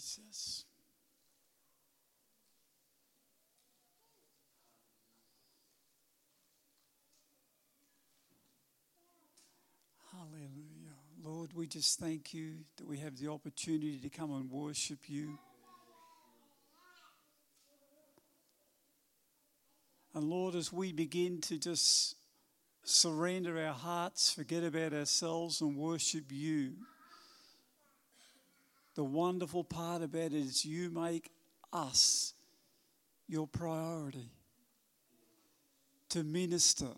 Jesus. Hallelujah. Lord, we just thank you that we have the opportunity to come and worship you. And Lord, as we begin to just surrender our hearts, forget about ourselves, and worship you, the wonderful part about it is you make us your priority to minister.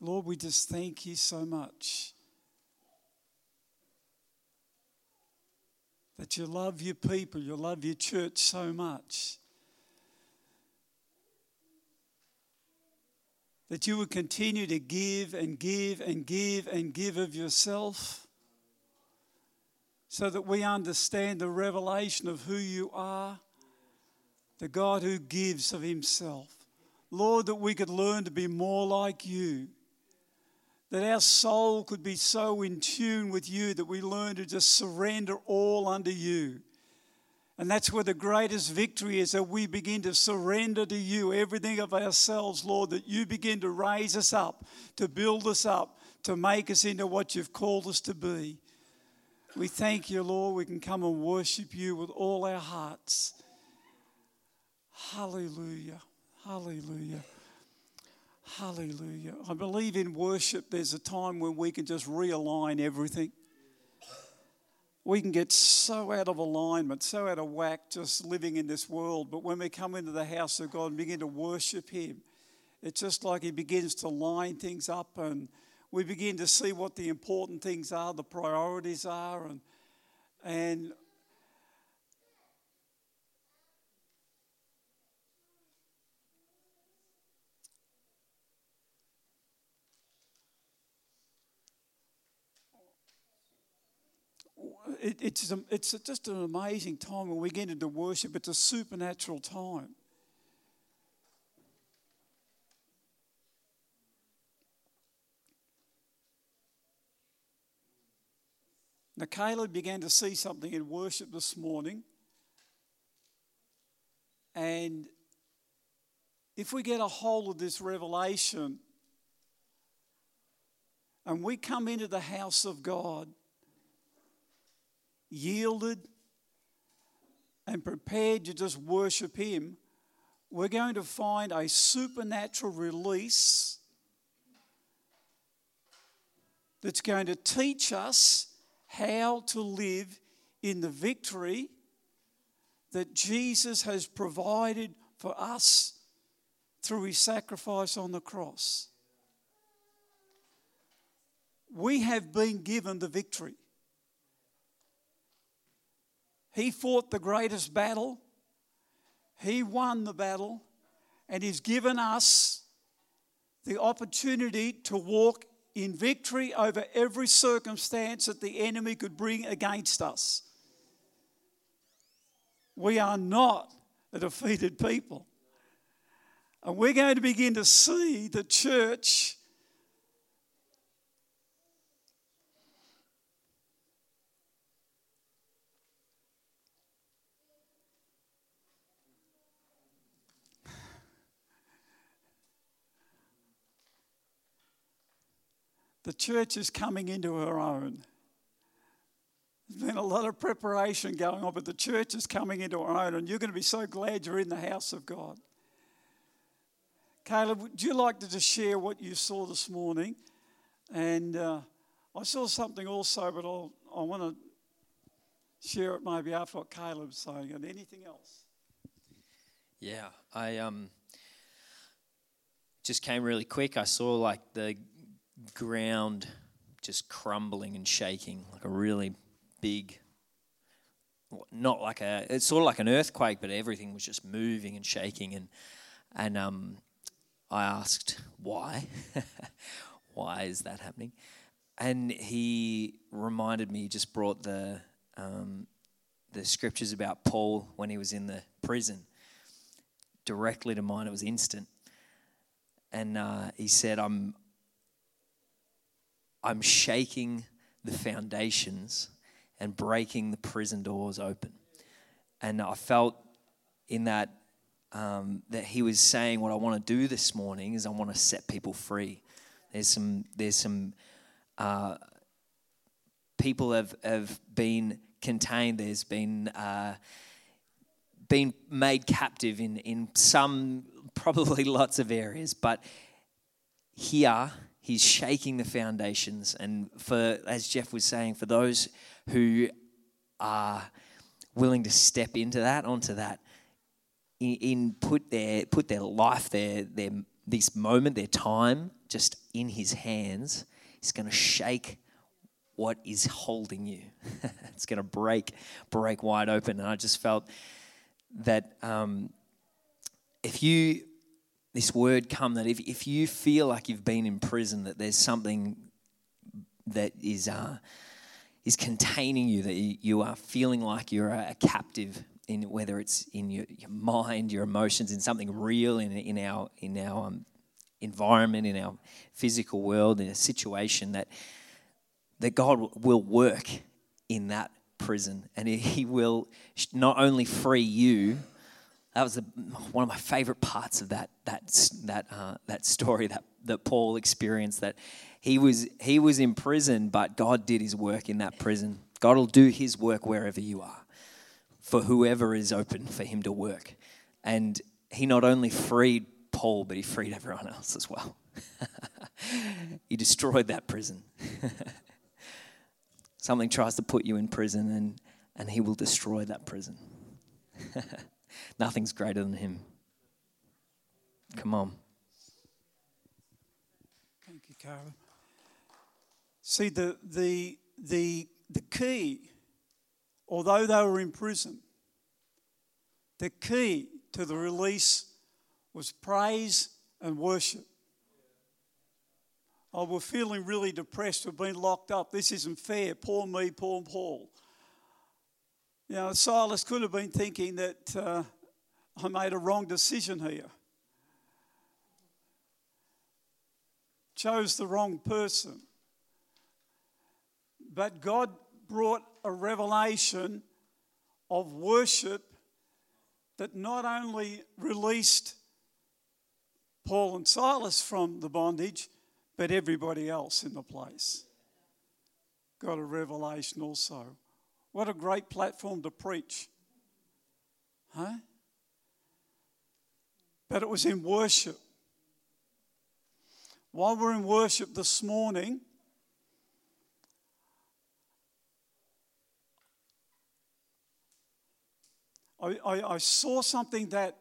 Lord, we just thank you so much that you love your people, you love your church so much. That you would continue to give and give and give and give of yourself so that we understand the revelation of who you are, the God who gives of himself. Lord, that we could learn to be more like you that our soul could be so in tune with you that we learn to just surrender all under you. And that's where the greatest victory is that we begin to surrender to you everything of ourselves, Lord, that you begin to raise us up, to build us up, to make us into what you've called us to be. We thank you, Lord. We can come and worship you with all our hearts. Hallelujah. Hallelujah. Hallelujah. I believe in worship, there's a time when we can just realign everything. We can get so out of alignment, so out of whack just living in this world. But when we come into the house of God and begin to worship Him, it's just like He begins to line things up and we begin to see what the important things are, the priorities are, and, and it, it's, it's just an amazing time when we get into worship. It's a supernatural time. Now, Caleb began to see something in worship this morning. And if we get a hold of this revelation and we come into the house of God yielded and prepared to just worship Him, we're going to find a supernatural release that's going to teach us how to live in the victory that Jesus has provided for us through his sacrifice on the cross. We have been given the victory. He fought the greatest battle, He won the battle, and He's given us the opportunity to walk in victory over every circumstance that the enemy could bring against us. We are not a defeated people. And we're going to begin to see the church the church is coming into her own. There's been a lot of preparation going on, but the church is coming into her own, and you're going to be so glad you're in the house of God. Caleb, would you like to just share what you saw this morning? And uh, I saw something also, but I'll, I want to share it maybe after what Caleb's saying. And anything else? Yeah, I um, just came really quick. I saw like the ground just crumbling and shaking, like a really big, not like a, it's sort of like an earthquake, but everything was just moving and shaking. And, and um, I asked, why? why is that happening? And he reminded me, he just brought the, um, the scriptures about Paul when he was in the prison directly to mind. It was instant. And uh, he said, I'm, I'm shaking the foundations and breaking the prison doors open. And I felt in that um, that he was saying, "What I want to do this morning is I want to set people free." There's some there's some uh, people have have been contained. There's been uh, been made captive in in some probably lots of areas, but here he's shaking the foundations. And for as Jeff was saying, for those who are willing to step into that, onto that, in, in put their put their life, their their this moment, their time, just in His hands. He's going to shake what is holding you. it's going to break break wide open. And I just felt that um, if you this word come that if, if you feel like you've been in prison that there's something that is uh, is containing you that you, you are feeling like you're a, a captive in whether it's in your, your mind, your emotions, in something real in, in our in our um, environment, in our physical world, in a situation that that God will work in that prison, and He will not only free you. That was the, one of my favorite parts of that that that uh, that story that that Paul experienced. That he was he was in prison, but God did His work in that prison. God will do His work wherever you are for whoever is open for him to work. And he not only freed Paul, but he freed everyone else as well. he destroyed that prison. Something tries to put you in prison, and, and he will destroy that prison. Nothing's greater than him. Come on. Thank you, Coral. See, the, the, the, the key although they were in prison, the key to the release was praise and worship. Oh, we're feeling really depressed. We've been locked up. This isn't fair. Poor me, poor Paul. You know, Silas could have been thinking that uh, I made a wrong decision here. Chose the wrong person. But God brought a revelation of worship that not only released Paul and Silas from the bondage, but everybody else in the place. Got a revelation also. What a great platform to preach. Huh? But it was in worship. While we're in worship this morning, I, I, I saw something that,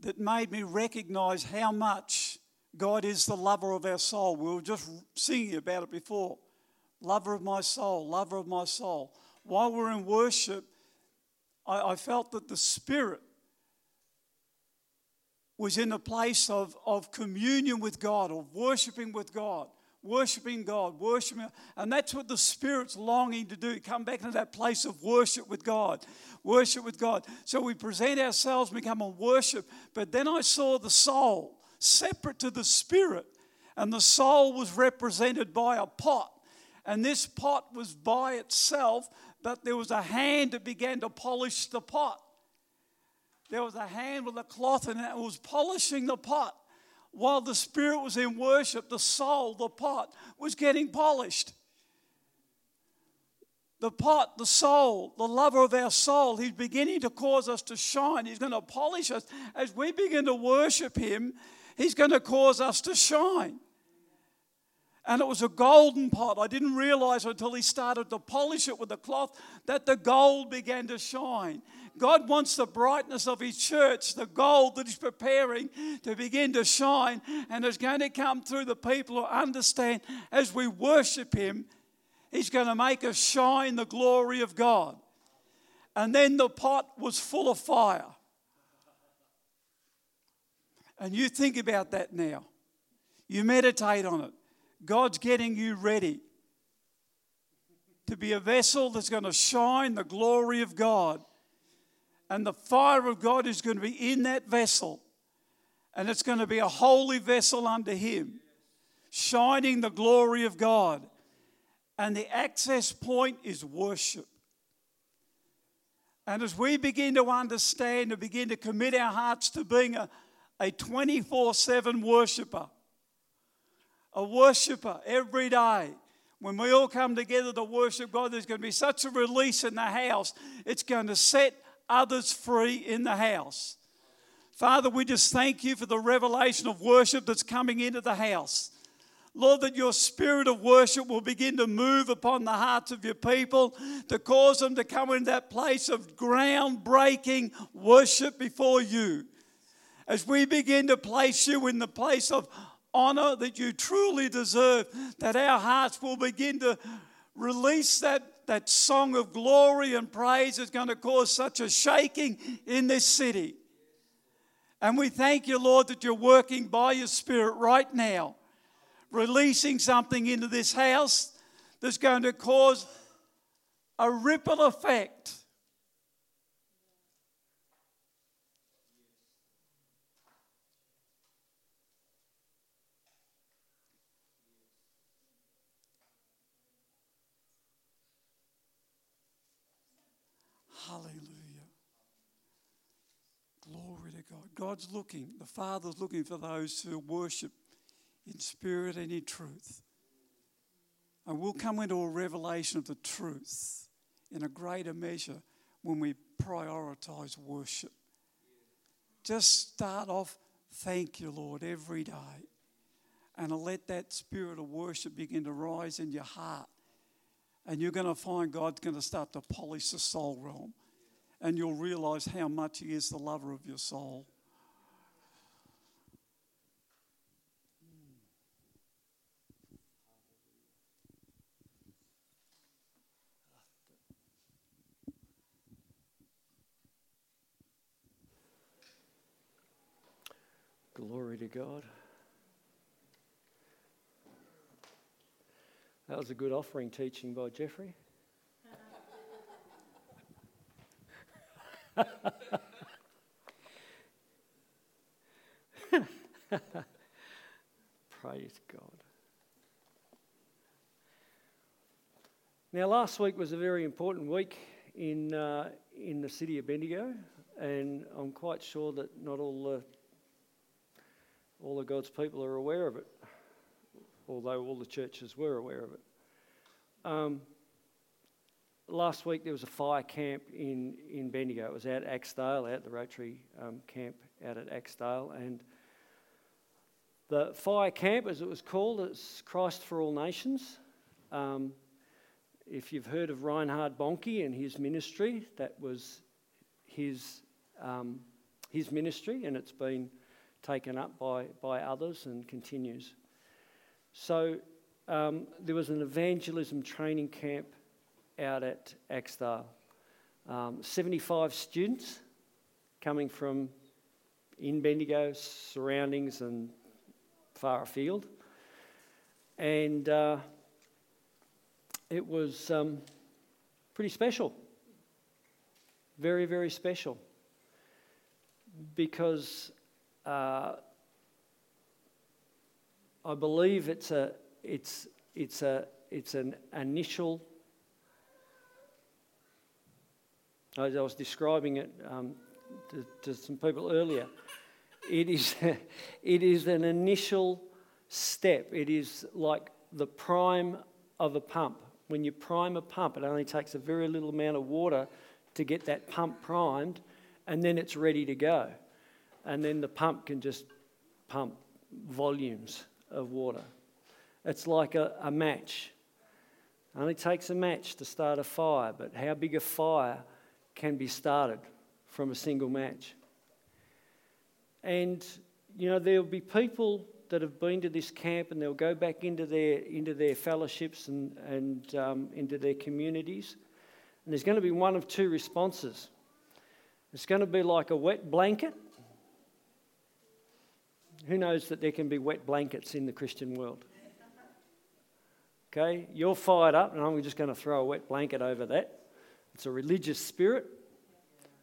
that made me recognize how much God is the lover of our soul. We were just singing about it before. Lover of my soul, lover of my soul. While we're in worship, I, I felt that the Spirit was in a place of, of communion with God, of worshiping with God worshiping God, worshiping, and that's what the Spirit's longing to do. Come back into that place of worship with God, worship with God. So we present ourselves, become a worship. But then I saw the soul separate to the Spirit, and the soul was represented by a pot, and this pot was by itself, but there was a hand that began to polish the pot. There was a hand with a cloth, and it was polishing the pot while the spirit was in worship, the soul, the pot, was getting polished. The pot, the soul, the lover of our soul, he's beginning to cause us to shine. He's going to polish us. As we begin to worship him, he's going to cause us to shine. And it was a golden pot. I didn't realize until he started to polish it with the cloth that the gold began to shine. God wants the brightness of His church, the gold that He's preparing to begin to shine, and it's going to come through the people who understand as we worship Him, He's going to make us shine the glory of God. And then the pot was full of fire. And you think about that now. You meditate on it. God's getting you ready to be a vessel that's going to shine the glory of God and the fire of God is going to be in that vessel. And it's going to be a holy vessel unto Him, shining the glory of God. And the access point is worship. And as we begin to understand and begin to commit our hearts to being a, a 24 7 worshiper, a worshiper every day, when we all come together to worship God, there's going to be such a release in the house. It's going to set others free in the house. Father, we just thank you for the revelation of worship that's coming into the house. Lord, that your spirit of worship will begin to move upon the hearts of your people to cause them to come into that place of groundbreaking worship before you. As we begin to place you in the place of honor that you truly deserve, that our hearts will begin to release that, that song of glory and praise is going to cause such a shaking in this city. And we thank you, Lord, that you're working by your Spirit right now, releasing something into this house that's going to cause a ripple effect Hallelujah. Glory to God. God's looking, the Father's looking for those who worship in spirit and in truth. And we'll come into a revelation of the truth in a greater measure when we prioritize worship. Just start off, thank you, Lord, every day. And let that spirit of worship begin to rise in your heart and you're going to find God's going to start to polish the soul realm. And you'll realize how much He is the lover of your soul. Glory to God. That was a good offering teaching by Geoffrey. Praise God. Now, last week was a very important week in, uh, in the city of Bendigo, and I'm quite sure that not all the, all of God's people are aware of it although all the churches were aware of it. Um, last week there was a fire camp in, in Bendigo. It was out at Axedale, out the Rotary um, camp out at Axedale. And the fire camp, as it was called, it's Christ for All Nations. Um, if you've heard of Reinhard Bonnke and his ministry, that was his, um, his ministry, and it's been taken up by, by others and continues. So um, there was an evangelism training camp out at Axedale. Um, 75 students coming from in Bendigo, surroundings, and far afield. And uh, it was um, pretty special. Very, very special. Because uh, I believe it's a it's it's a it's an initial. I was describing it um, to, to some people earlier, it is it is an initial step. It is like the prime of a pump. When you prime a pump, it only takes a very little amount of water to get that pump primed, and then it's ready to go. And then the pump can just pump volumes of water. It's like a, a match. It only takes a match to start a fire, but how big a fire can be started from a single match? And, you know, there'll be people that have been to this camp and they'll go back into their, into their fellowships and, and um, into their communities. And there's going to be one of two responses. It's going to be like a wet blanket who knows that there can be wet blankets in the Christian world? Okay, you're fired up, and I'm just going to throw a wet blanket over that. It's a religious spirit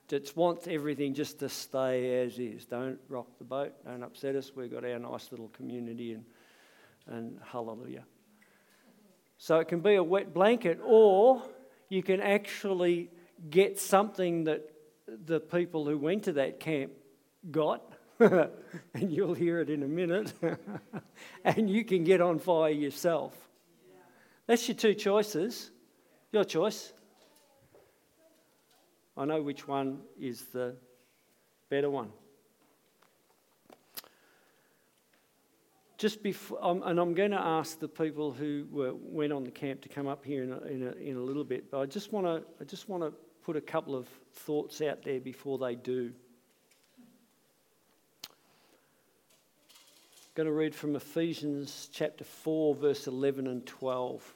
that wants everything just to stay as is. Don't rock the boat, don't upset us. We've got our nice little community, and, and hallelujah. So it can be a wet blanket, or you can actually get something that the people who went to that camp got, and you'll hear it in a minute, and you can get on fire yourself. That's your two choices. Your choice. I know which one is the better one. just before, um, and I'm going to ask the people who were, went on the camp to come up here in a, in a, in a little bit, but I just want to I just want to put a couple of thoughts out there before they do. Going to read from Ephesians chapter 4, verse 11 and 12.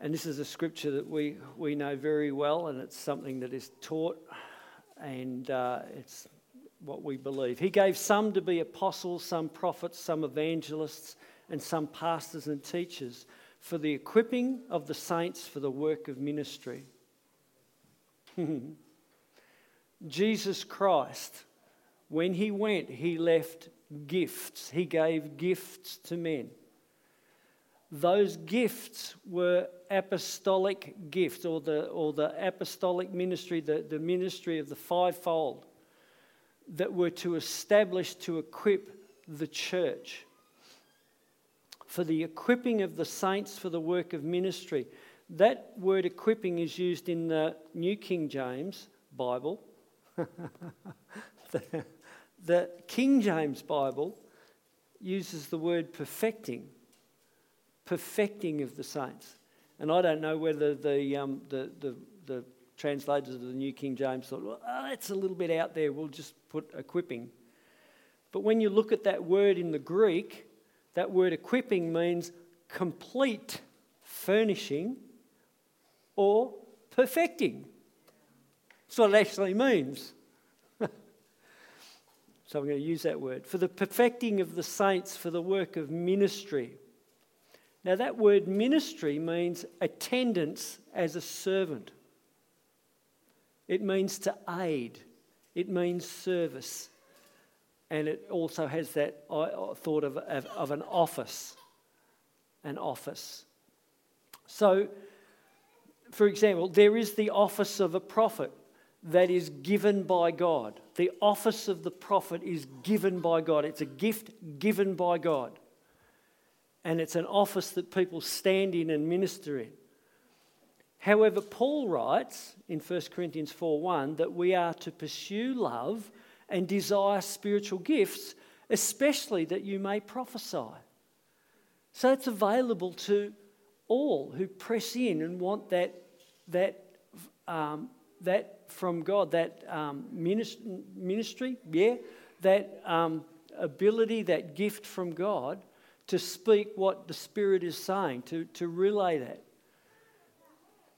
And this is a scripture that we, we know very well, and it's something that is taught, and uh, it's what we believe. He gave some to be apostles, some prophets, some evangelists, and some pastors and teachers for the equipping of the saints for the work of ministry. Jesus Christ, when he went, he left gifts. He gave gifts to men. Those gifts were apostolic gifts, or the, or the apostolic ministry, the, the ministry of the fivefold that were to establish, to equip the church. For the equipping of the saints for the work of ministry. That word equipping is used in the New King James Bible. the, King James Bible uses the word perfecting, perfecting of the saints. And I don't know whether the, um, the, the, the translators of the New King James thought, well, oh, that's a little bit out there, we'll just put equipping. But when you look at that word in the Greek, that word equipping means complete furnishing or perfecting. That's what it actually means. So I'm going to use that word. For the perfecting of the saints for the work of ministry. Now, that word ministry means attendance as a servant. It means to aid, it means service. And it also has that thought of, of, of an office. An office. So, for example, there is the office of a prophet that is given by God. The office of the prophet is given by God. It's a gift given by God. And it's an office that people stand in and minister in. However, Paul writes in 1 Corinthians 4:1 that we are to pursue love and desire spiritual gifts, especially that you may prophesy. So it's available to all who press in and want that, that, um, that from God, that um, ministry, yeah, that um, ability, that gift from God to speak what the Spirit is saying, to, to relay that.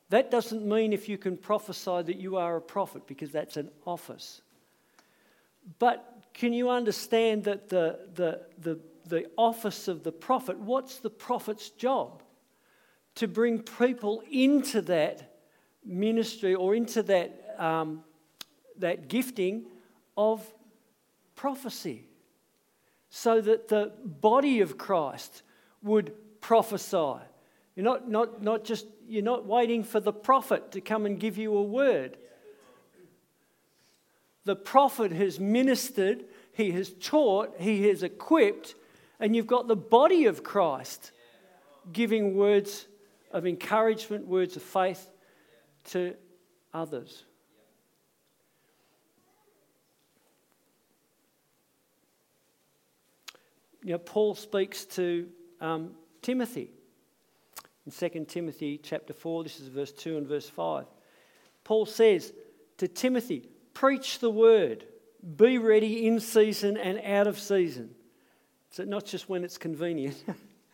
That doesn't mean if you can prophesy that you are a prophet, because that's an office. But can you understand that the, the, the, the office of the prophet, what's the prophet's job? To bring people into that ministry or into that, um, that gifting of prophecy so that the body of Christ would prophesy. You're not, not, not just you're not waiting for the prophet to come and give you a word. The prophet has ministered, he has taught, he has equipped, and you've got the body of Christ giving words of encouragement, words of faith to others. You know, Paul speaks to um, Timothy in 2 Timothy chapter 4, this is verse 2 and verse 5. Paul says to Timothy, Preach the word, be ready in season and out of season. So, not just when it's convenient,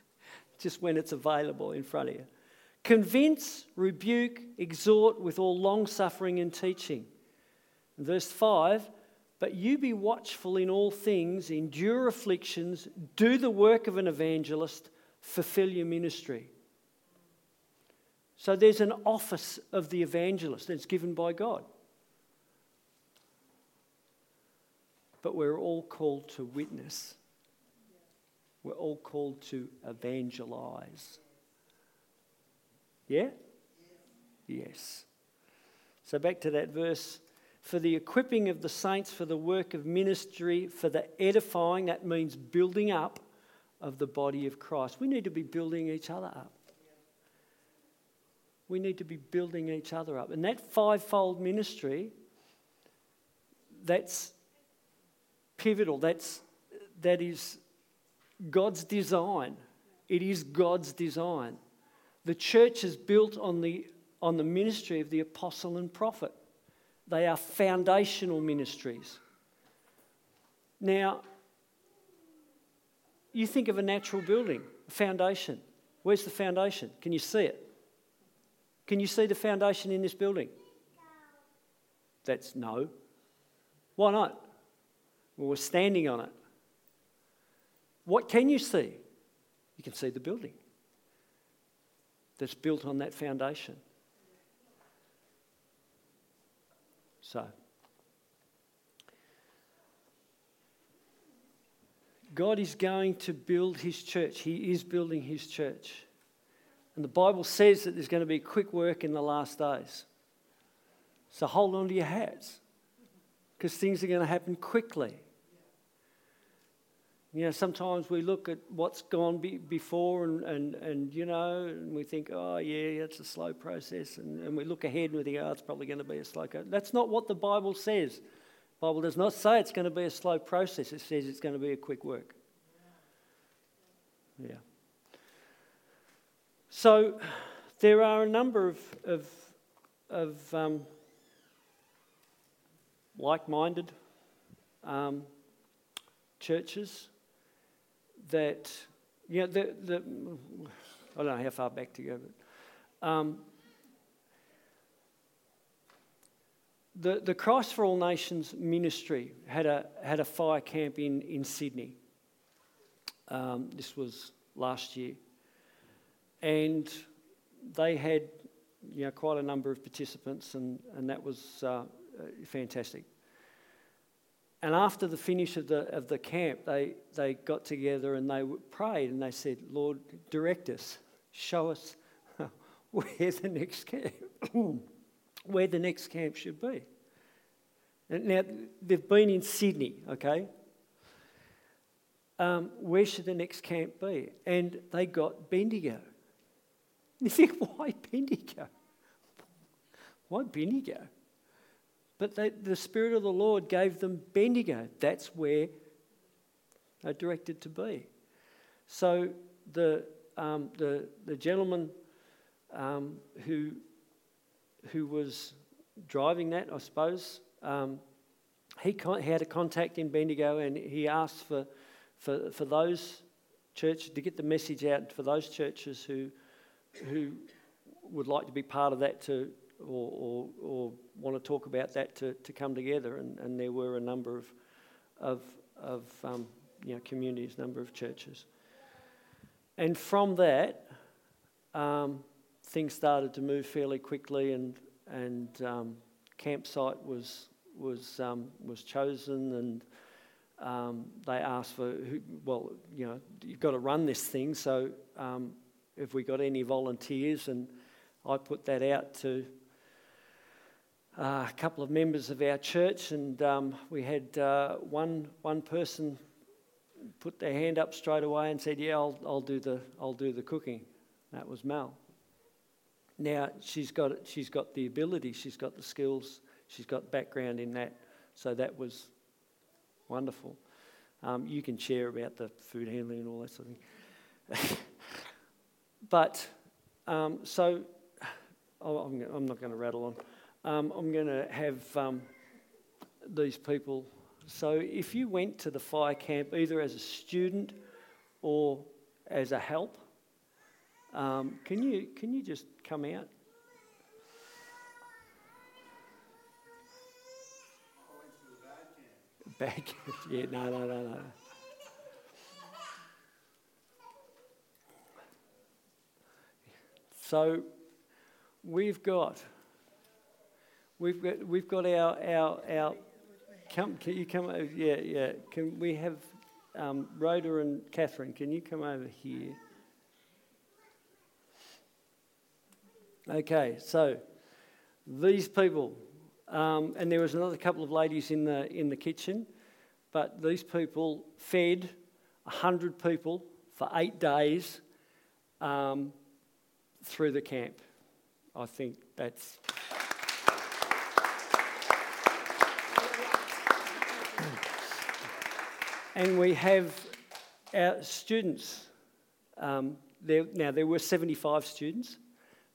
just when it's available in front of you. Convince, rebuke, exhort with all long suffering and teaching. verse 5 But you be watchful in all things, endure afflictions, do the work of an evangelist, fulfill your ministry. So there's an office of the evangelist that's given by God. But we're all called to witness. We're all called to evangelize. Yeah? Yes. So back to that verse. For the equipping of the saints for the work of ministry, for the edifying, that means building up of the body of Christ. We need to be building each other up. We need to be building each other up. And that fivefold ministry, that's pivotal. That's, that is God's design. It is God's design. The church is built on the, on the ministry of the apostle and prophet. They are foundational ministries. Now, you think of a natural building, a foundation. Where's the foundation? Can you see it? Can you see the foundation in this building? That's no. Why not? Well, we're standing on it. What can you see? You can see the building that's built on that foundation. So, God is going to build his church. He is building his church. And the Bible says that there's going to be quick work in the last days. So hold on to your hats because things are going to happen quickly. You know, sometimes we look at what's gone be, before and, and, and, you know, and we think, oh, yeah, it's a slow process. And, and we look ahead and we think, oh, it's probably going to be a slow process. That's not what the Bible says. The Bible does not say it's going to be a slow process. It says it's going to be a quick work. Yeah. So there are a number of, of, of um, like minded um, churches that, you know, the, the, I don't know how far back to go, but um, the, the Christ for All Nations ministry had a, had a fire camp in, in Sydney. Um, this was last year. And they had you know, quite a number of participants, and, and that was uh, fantastic. And after the finish of the, of the camp, they, they got together and they prayed and they said, Lord, direct us, show us where the next camp, where the next camp should be. And now, they've been in Sydney, okay? Um, where should the next camp be? And they got Bendigo. You think, why Bendigo? Why Bendigo? But they, the Spirit of the Lord gave them Bendigo. That's where they're directed to be. So the, um, the, the gentleman um, who, who was driving that, I suppose, um, he, con- he had a contact in Bendigo and he asked for, for, for those churches to get the message out for those churches who, who would like to be part of that to, or, or, or want to talk about that to, to come together. And, and there were a number of, of, of um, you know, communities, number of churches. And from that, um, things started to move fairly quickly, and, and um, campsite was, was, um, was chosen, and um, they asked for, well, you know, you've got to run this thing, so um, if we got any volunteers, and I put that out to uh, a couple of members of our church, and um, we had uh, one one person put their hand up straight away and said, "Yeah, I'll, I'll do the I'll do the cooking." That was Mel. Now she's got she's got the ability, she's got the skills, she's got background in that, so that was wonderful. Um, you can share about the food handling and all that sort of thing. but um, so oh, I'm, I'm not going to rattle on. Um, I'm going to have um, these people. So, if you went to the fire camp either as a student or as a help, um, can you can you just come out? Bad. Yeah, no, no, no, no. So, we've got We've got, we've got our, our, our come, can you come, yeah, yeah. Can we have um, Rhoda and Catherine, can you come over here? Okay, so these people, um, and there was another couple of ladies in the in the kitchen, but these people fed hundred people for eight days um, through the camp. I think that's. And we have our students. Um, there, now, there were 75 students,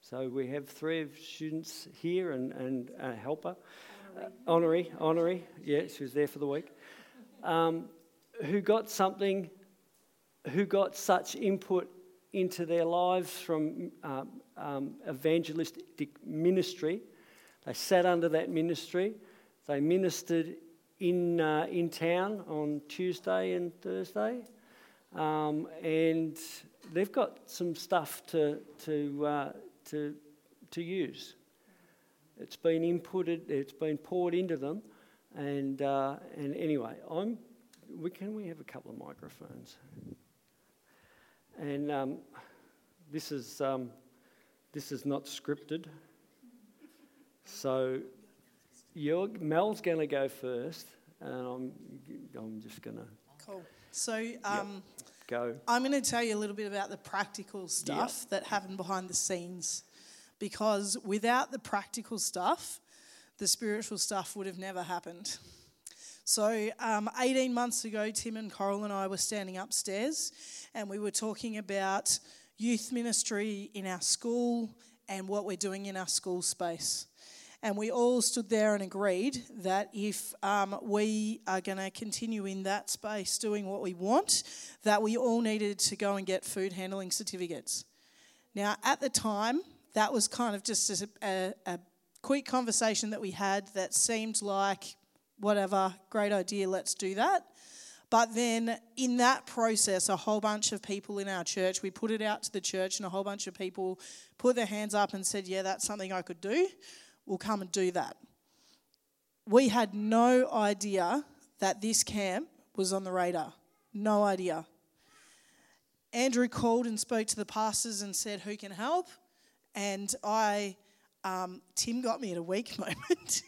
so we have three students here and, and a helper. Honorary, uh, Honorary, yeah, she was there for the week. Um, who got something, who got such input into their lives from uh, um, evangelistic ministry. They sat under that ministry. They ministered in, uh, in town on Tuesday and Thursday. Um, and they've got some stuff to, to, uh, to, to use. It's been inputted, it's been poured into them. And, uh, and anyway, I'm, we, can we have a couple of microphones? And um, this, is, um, this is not scripted. So you're, Mel's going to go first, and I'm, I'm just going to. Cool. So um, yep. go. I'm going to tell you a little bit about the practical stuff yep. that happened behind the scenes, because without the practical stuff, the spiritual stuff would have never happened. So, um, 18 months ago, Tim and Coral and I were standing upstairs and we were talking about youth ministry in our school and what we're doing in our school space. And we all stood there and agreed that if um, we are going to continue in that space doing what we want, that we all needed to go and get food handling certificates. Now, at the time, that was kind of just a, a, a quick conversation that we had that seemed like whatever, great idea, let's do that. But then in that process, a whole bunch of people in our church, we put it out to the church, and a whole bunch of people put their hands up and said, Yeah, that's something I could do. We'll come and do that. We had no idea that this camp was on the radar. No idea. Andrew called and spoke to the pastors and said, Who can help? And I, um, Tim got me at a weak moment.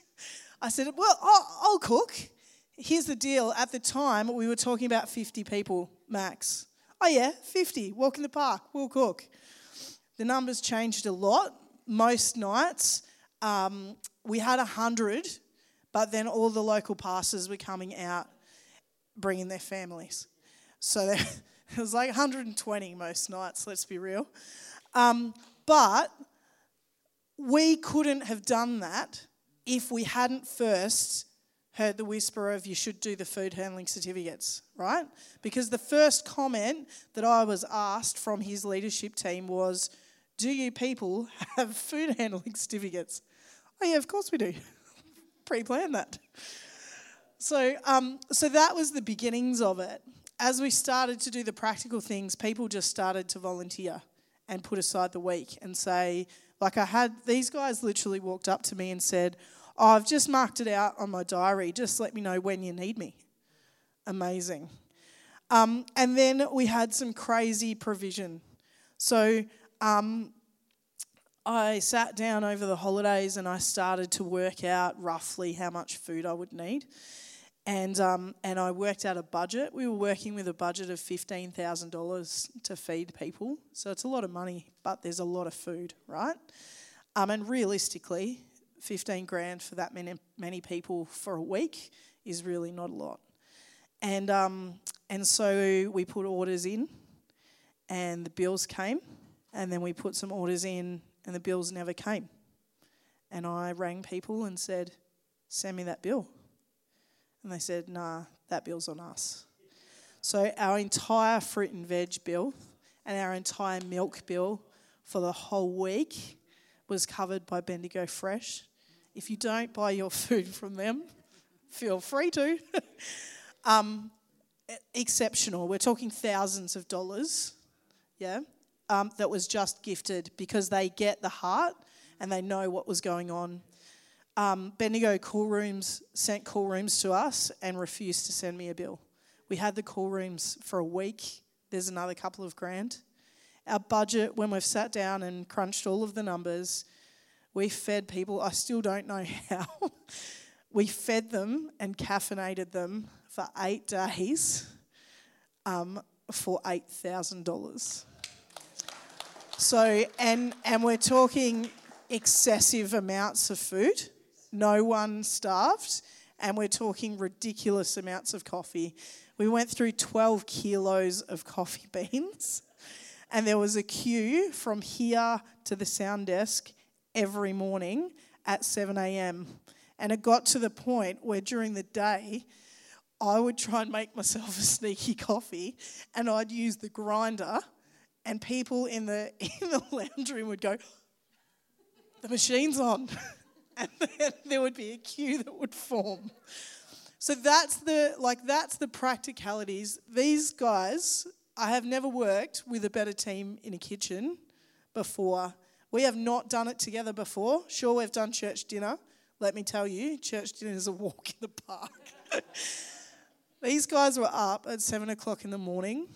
I said, Well, I'll, I'll cook. Here's the deal. At the time, we were talking about 50 people max. Oh, yeah, 50. Walk in the park, we'll cook. The numbers changed a lot. Most nights, um, we had 100, but then all the local pastors were coming out bringing their families. So there, it was like 120 most nights, let's be real. Um, but we couldn't have done that if we hadn't first heard the whisper of you should do the food handling certificates, right? Because the first comment that I was asked from his leadership team was, Do you people have food handling certificates? Oh, yeah, of course we do. Pre planned that. So, um, so that was the beginnings of it. As we started to do the practical things, people just started to volunteer and put aside the week and say, like I had, these guys literally walked up to me and said, oh, I've just marked it out on my diary. Just let me know when you need me. Amazing. Um, and then we had some crazy provision. So um, I sat down over the holidays and I started to work out roughly how much food I would need. And, um, and I worked out a budget. We were working with a budget of $15,000 to feed people. So it's a lot of money, but there's a lot of food, right? Um, and realistically, 15 grand for that many, many people for a week is really not a lot. And, um, and so we put orders in, and the bills came, and then we put some orders in, and the bills never came. And I rang people and said, Send me that bill. And they said, Nah, that bill's on us. So our entire fruit and veg bill and our entire milk bill for the whole week was covered by Bendigo Fresh. If you don't buy your food from them, feel free to. um, exceptional. We're talking thousands of dollars, yeah, um, that was just gifted because they get the heart and they know what was going on. Um, Bendigo Cool Rooms sent cool rooms to us and refused to send me a bill, We had the cool rooms for a week. There's another couple of grand. Our budget, when we've sat down and crunched all of the numbers, we fed people, I still don't know how. we fed them and caffeinated them for eight days um, for $8,000. So, and, and we're talking excessive amounts of food. No one starved. And we're talking ridiculous amounts of coffee. We went through 12 kilos of coffee beans. And there was a queue from here to the sound desk every morning at 7 a.m. And it got to the point where during the day, I would try and make myself a sneaky coffee and I'd use the grinder and people in the in the lounge room would go, the machine's on. and then there would be a queue that would form. So that's the like that's the practicalities. These guys, I have never worked with a better team in a kitchen before. We have not done it together before. Sure, we've done church dinner. Let me tell you, church dinner is a walk in the park. These guys were up at seven o'clock in the morning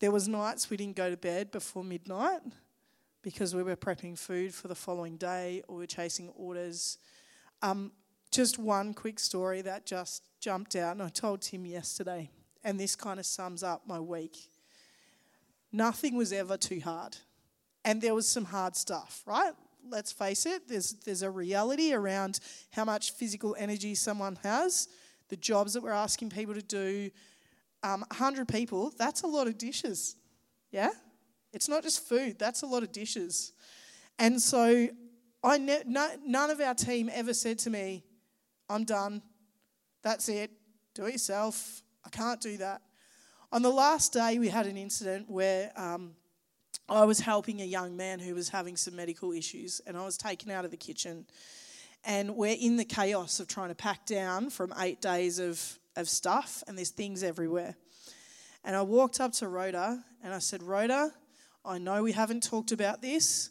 there was nights we didn't go to bed before midnight because we were prepping food for the following day or we were chasing orders. Um, just one quick story that just jumped out, and I told Tim yesterday, and this kind of sums up my week. Nothing was ever too hard, and there was some hard stuff, right? Let's face it, there's, there's a reality around how much physical energy someone has, the jobs that we're asking people to do, um, 100 people, that's a lot of dishes. Yeah? It's not just food, that's a lot of dishes. And so I ne- no, none of our team ever said to me, I'm done. That's it. Do it yourself. I can't do that. On the last day, we had an incident where um, I was helping a young man who was having some medical issues, and I was taken out of the kitchen. And we're in the chaos of trying to pack down from eight days of of stuff, and there's things everywhere. And I walked up to Rhoda and I said, Rhoda, I know we haven't talked about this,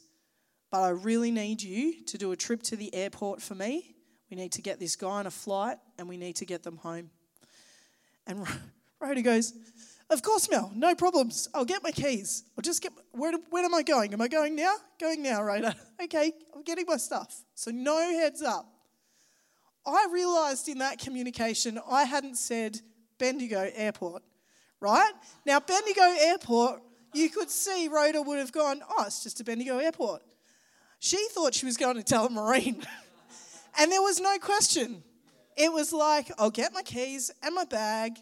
but I really need you to do a trip to the airport for me. We need to get this guy on a flight and we need to get them home. And Rhoda goes, Of course, Mel, no problems. I'll get my keys. I'll just get, where, where am I going? Am I going now? Going now, Rhoda. Okay, I'm getting my stuff. So, no heads up. I realised in that communication I hadn't said Bendigo Airport, right? Now, Bendigo Airport, you could see Rhoda would have gone, oh, it's just a Bendigo Airport. She thought she was going to Tullamarine. and there was no question. It was like, I'll get my keys and my bag.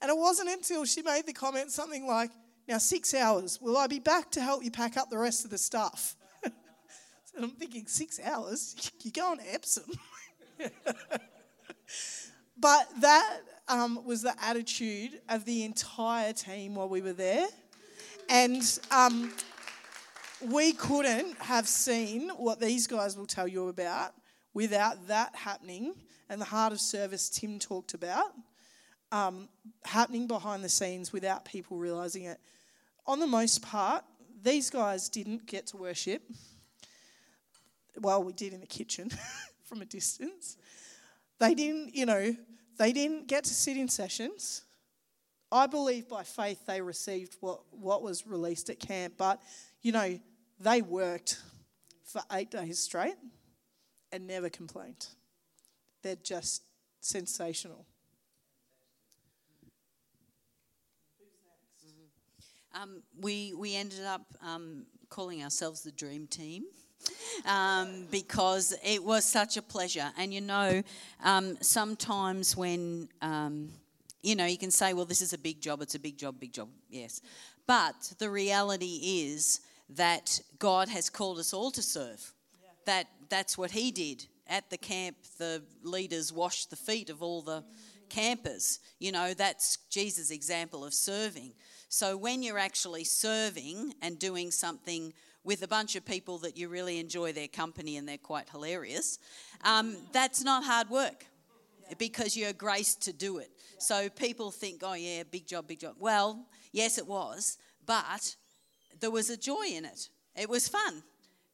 And it wasn't until she made the comment something like, now, six hours, will I be back to help you pack up the rest of the stuff? and I'm thinking, six hours? You go on Epsom. but that um, was the attitude of the entire team while we were there. And um, we couldn't have seen what these guys will tell you about without that happening and the heart of service Tim talked about um, happening behind the scenes without people realizing it. On the most part, these guys didn't get to worship. Well, we did in the kitchen. from a distance. They didn't, you know, they didn't get to sit in sessions. I believe by faith they received what, what was released at camp, but, you know, they worked for eight days straight and never complained. They're just sensational. Um, we, we ended up um, calling ourselves the Dream Team um, because it was such a pleasure. And you know, um, sometimes when, um, you know, you can say, well, this is a big job, it's a big job, big job, yes. But the reality is that God has called us all to serve. Yeah. That, that's what He did. At the camp, the leaders washed the feet of all the campers. You know, that's Jesus' example of serving. So when you're actually serving and doing something with a bunch of people that you really enjoy their company and they're quite hilarious, um, that's not hard work because you're graced to do it. So people think, oh, yeah, big job, big job. Well, yes, it was, but there was a joy in it. It was fun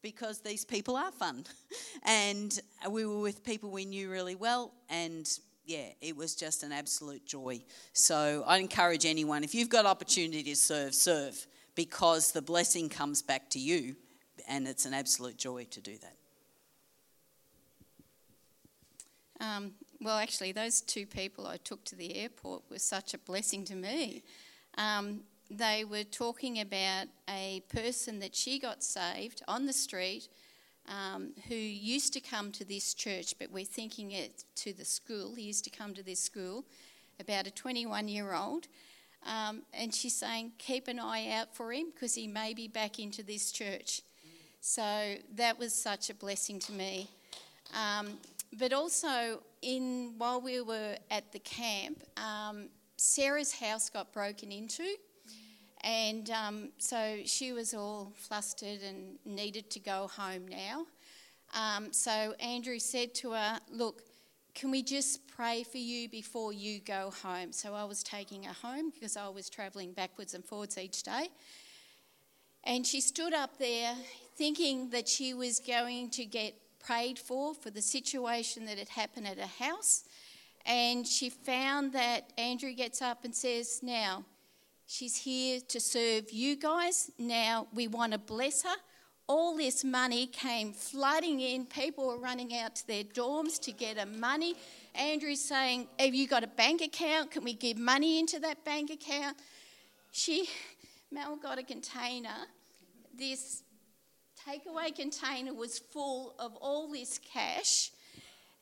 because these people are fun. and we were with people we knew really well, and yeah, it was just an absolute joy. So I encourage anyone, if you've got opportunity to serve, serve because the blessing comes back to you, and it's an absolute joy to do that. Um, well, actually, those two people I took to the airport were such a blessing to me. Um, they were talking about a person that she got saved on the street um, who used to come to this church, but we're thinking it to the school. He used to come to this school, about a 21 year old. Um, and she's saying, keep an eye out for him because he may be back into this church. So that was such a blessing to me. Um, but also, in while we were at the camp, um, Sarah's house got broken into, and um, so she was all flustered and needed to go home now. Um, so Andrew said to her, "Look, can we just pray for you before you go home?" So I was taking her home because I was travelling backwards and forwards each day. And she stood up there thinking that she was going to get prayed for for the situation that had happened at her house. And she found that Andrew gets up and says, Now, she's here to serve you guys. Now, we want to bless her. All this money came flooding in. People were running out to their dorms to get money. Andrew's saying, Have you got a bank account? Can we give money into that bank account? She, Mel got a container. This takeaway container was full of all this cash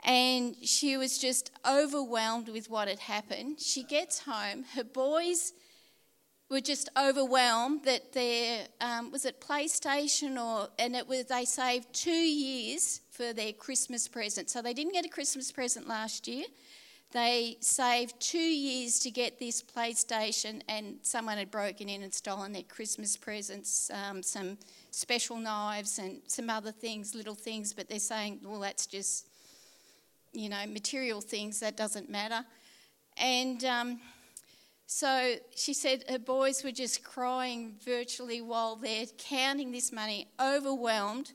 and she was just overwhelmed with what had happened. She gets home, her boys were just overwhelmed that their um, was it PlayStation or and it was they saved two years for their Christmas present. So they didn't get a Christmas present last year. They saved two years to get this PlayStation, and someone had broken in and stolen their Christmas presents, um, some special knives and some other things, little things. But they're saying, well, that's just you know, material things, that doesn't matter. And um, so she said her boys were just crying virtually while they're counting this money, overwhelmed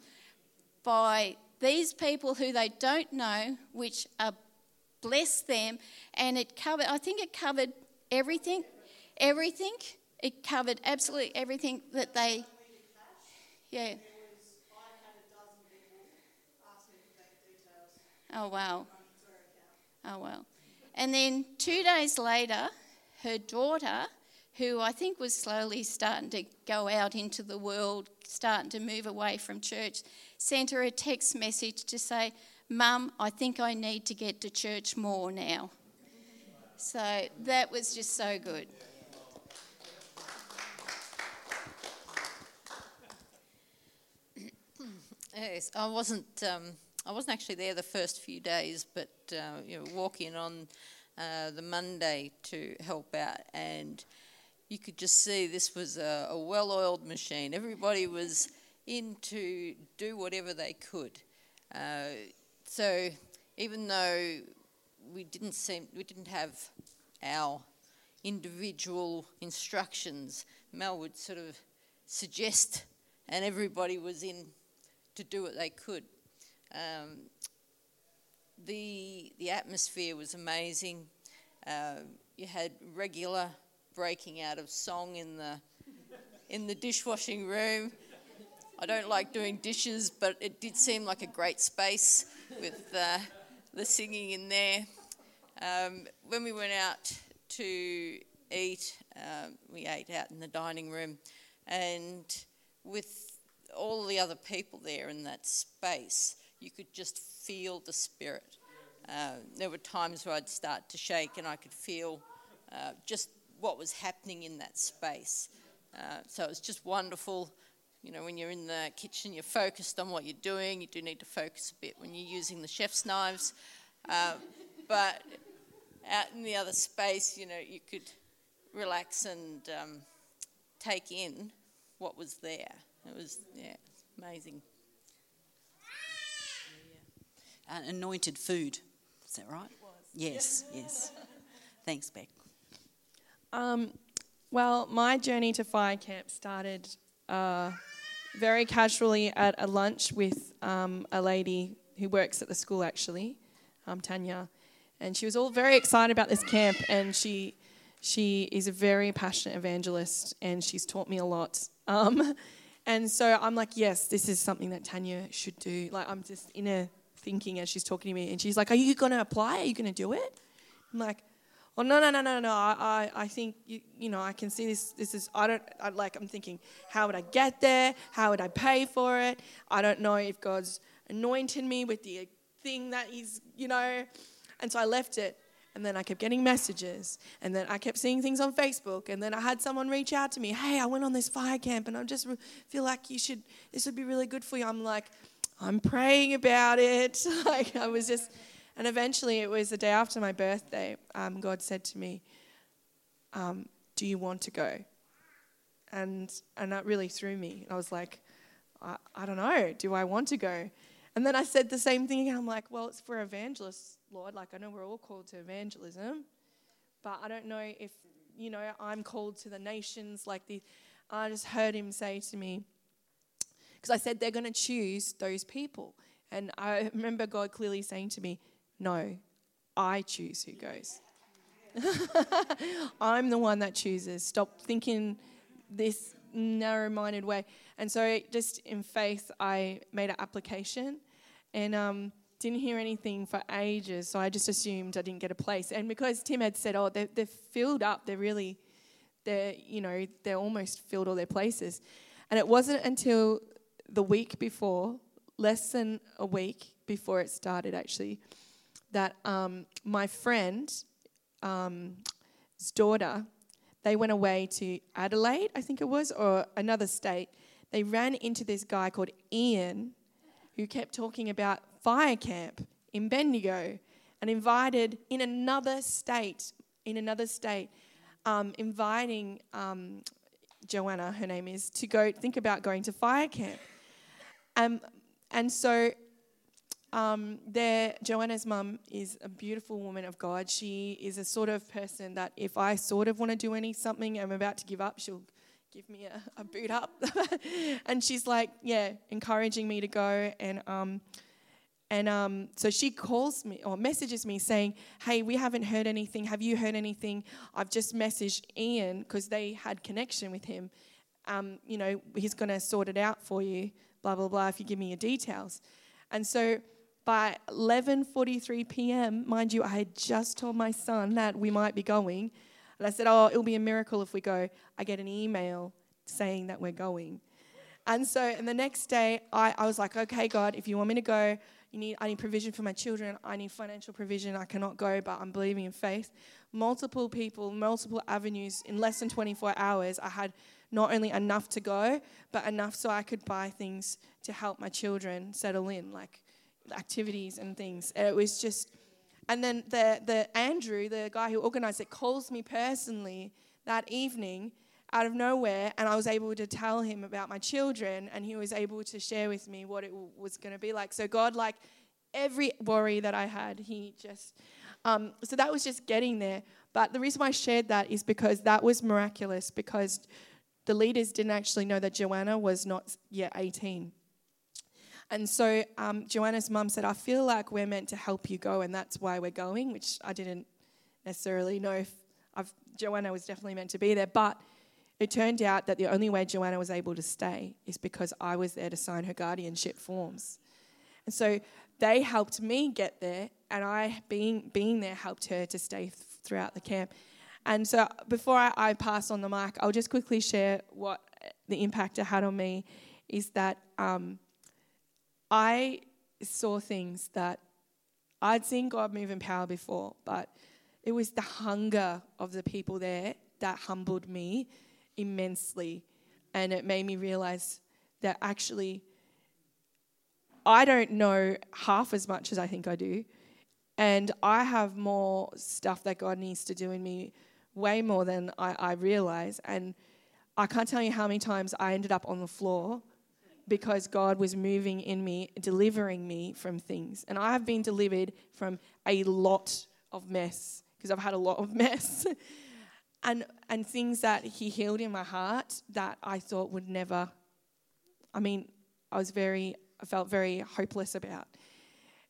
by these people who they don't know, which are bless them. And it covered, I think it covered everything, everything. It covered absolutely everything that they, yeah. Oh, wow. Oh, well. And then two days later, her daughter, who I think was slowly starting to go out into the world, starting to move away from church, sent her a text message to say, Mum, I think I need to get to church more now. So that was just so good. Yes, I wasn't. Um, I wasn't actually there the first few days, but uh, you know, walking on uh, the Monday to help out, and you could just see this was a, a well-oiled machine. Everybody was in to do whatever they could. Uh, so even though we didn't seem, we didn't have our individual instructions, Mel would sort of suggest, and everybody was in to do what they could. Um, the the atmosphere was amazing. Uh, you had regular breaking out of song in the in the dishwashing room. I don't like doing dishes, but it did seem like a great space with uh, the singing in there. Um, when we went out to eat, um, we ate out in the dining room, and with all the other people there in that space, you could just feel the spirit. Uh, there were times where I'd start to shake and I could feel uh, just what was happening in that space. Uh, so it was just wonderful. You know, when you're in the kitchen, you're focused on what you're doing. You do need to focus a bit when you're using the chef's knives. Uh, but out in the other space, you know, you could relax and um, take in what was there. It was, yeah, amazing anointed food. That right? Yes, yes. Thanks, Beck. Um, well, my journey to fire camp started uh, very casually at a lunch with um, a lady who works at the school, actually, um, Tanya. and she was all very excited about this camp. And she she is a very passionate evangelist, and she's taught me a lot. Um, and so I'm like, yes, this is something that Tanya should do. Like I'm just inner thinking as she's talking to me, and she's like, "Are you going to apply? Are you going to do it?" I'm like, "Oh no, no, no, no, no. I, I, I think you, you know, I can see this. This is. I don't. I, like. I'm thinking, how would I get there? How would I pay for it? I don't know if God's anointed me with the thing that He's, you know." And so I left it. And then I kept getting messages. And then I kept seeing things on Facebook. And then I had someone reach out to me, hey, I went on this fire camp and I just feel like you should, this would be really good for you. I'm like, I'm praying about it. like I was just, and eventually it was the day after my birthday. Um, God said to me, um, "Do you want to go?" And and that really threw me. I was like, I, I don't know. Do I want to go? And then I said the same thing again. I'm like, well, it's for evangelists, Lord. Like I know we're all called to evangelism, but I don't know if you know I'm called to the nations. Like the, I just heard Him say to me because I said they're going to choose those people. And I remember God clearly saying to me, No, I choose who goes. I'm the one that chooses. Stop thinking this narrow minded way. And so, just in faith, I made an application and um, didn't hear anything for ages. So, I just assumed I didn't get a place. And because Tim had said, Oh, they're, they're filled up, they're really, they're, you know, they're almost filled all their places. And it wasn't until the week before, less than a week before it started, actually, that um, my friend's um, daughter, they went away to Adelaide, I think it was, or another state. They ran into this guy called Ian, who kept talking about fire camp in Bendigo, and invited in another state, in another state, um, inviting um, Joanna, her name is, to go think about going to fire camp. Um, and so um, there, Joanna's mum is a beautiful woman of God. She is a sort of person that if I sort of want to do any something, I'm about to give up, she'll give me a, a boot up. and she's like, yeah, encouraging me to go. And um, and um, so she calls me or messages me saying, Hey, we haven't heard anything. Have you heard anything? I've just messaged Ian because they had connection with him. Um, you know, he's going to sort it out for you blah, blah, blah, if you give me your details. And so by 11.43 p.m., mind you, I had just told my son that we might be going. And I said, oh, it'll be a miracle if we go. I get an email saying that we're going. And so, and the next day, I, I was like, okay, God, if you want me to go, you need, I need provision for my children. I need financial provision. I cannot go, but I'm believing in faith. Multiple people, multiple avenues. In less than 24 hours, I had not only enough to go, but enough so I could buy things to help my children settle in, like activities and things. And it was just, and then the, the Andrew, the guy who organized it, calls me personally that evening out of nowhere, and I was able to tell him about my children, and he was able to share with me what it w- was going to be like. So God, like every worry that I had, he just. Um, so that was just getting there. But the reason why I shared that is because that was miraculous. Because the leaders didn't actually know that Joanna was not yet 18. And so um, Joanna's mum said, I feel like we're meant to help you go, and that's why we're going, which I didn't necessarily know if I've, Joanna was definitely meant to be there. But it turned out that the only way Joanna was able to stay is because I was there to sign her guardianship forms. And so they helped me get there, and I, being, being there, helped her to stay th- throughout the camp. And so before I, I, pass on the mic, I'll just quickly share what the impact it had on me is that um, I saw things that I'd seen God move in power before, but it was the hunger of the people there that humbled me immensely. And it made me realize that actually I don't know half as much as I think I do. And I have more stuff that God needs to do in me way more than I, I realize. And I can't tell you how many times I ended up on the floor because God was moving in me, delivering me from things. And I have been delivered from a lot of mess because I've had a lot of mess. and and things that he healed in my heart that I thought would never I mean, I was very I felt very hopeless about.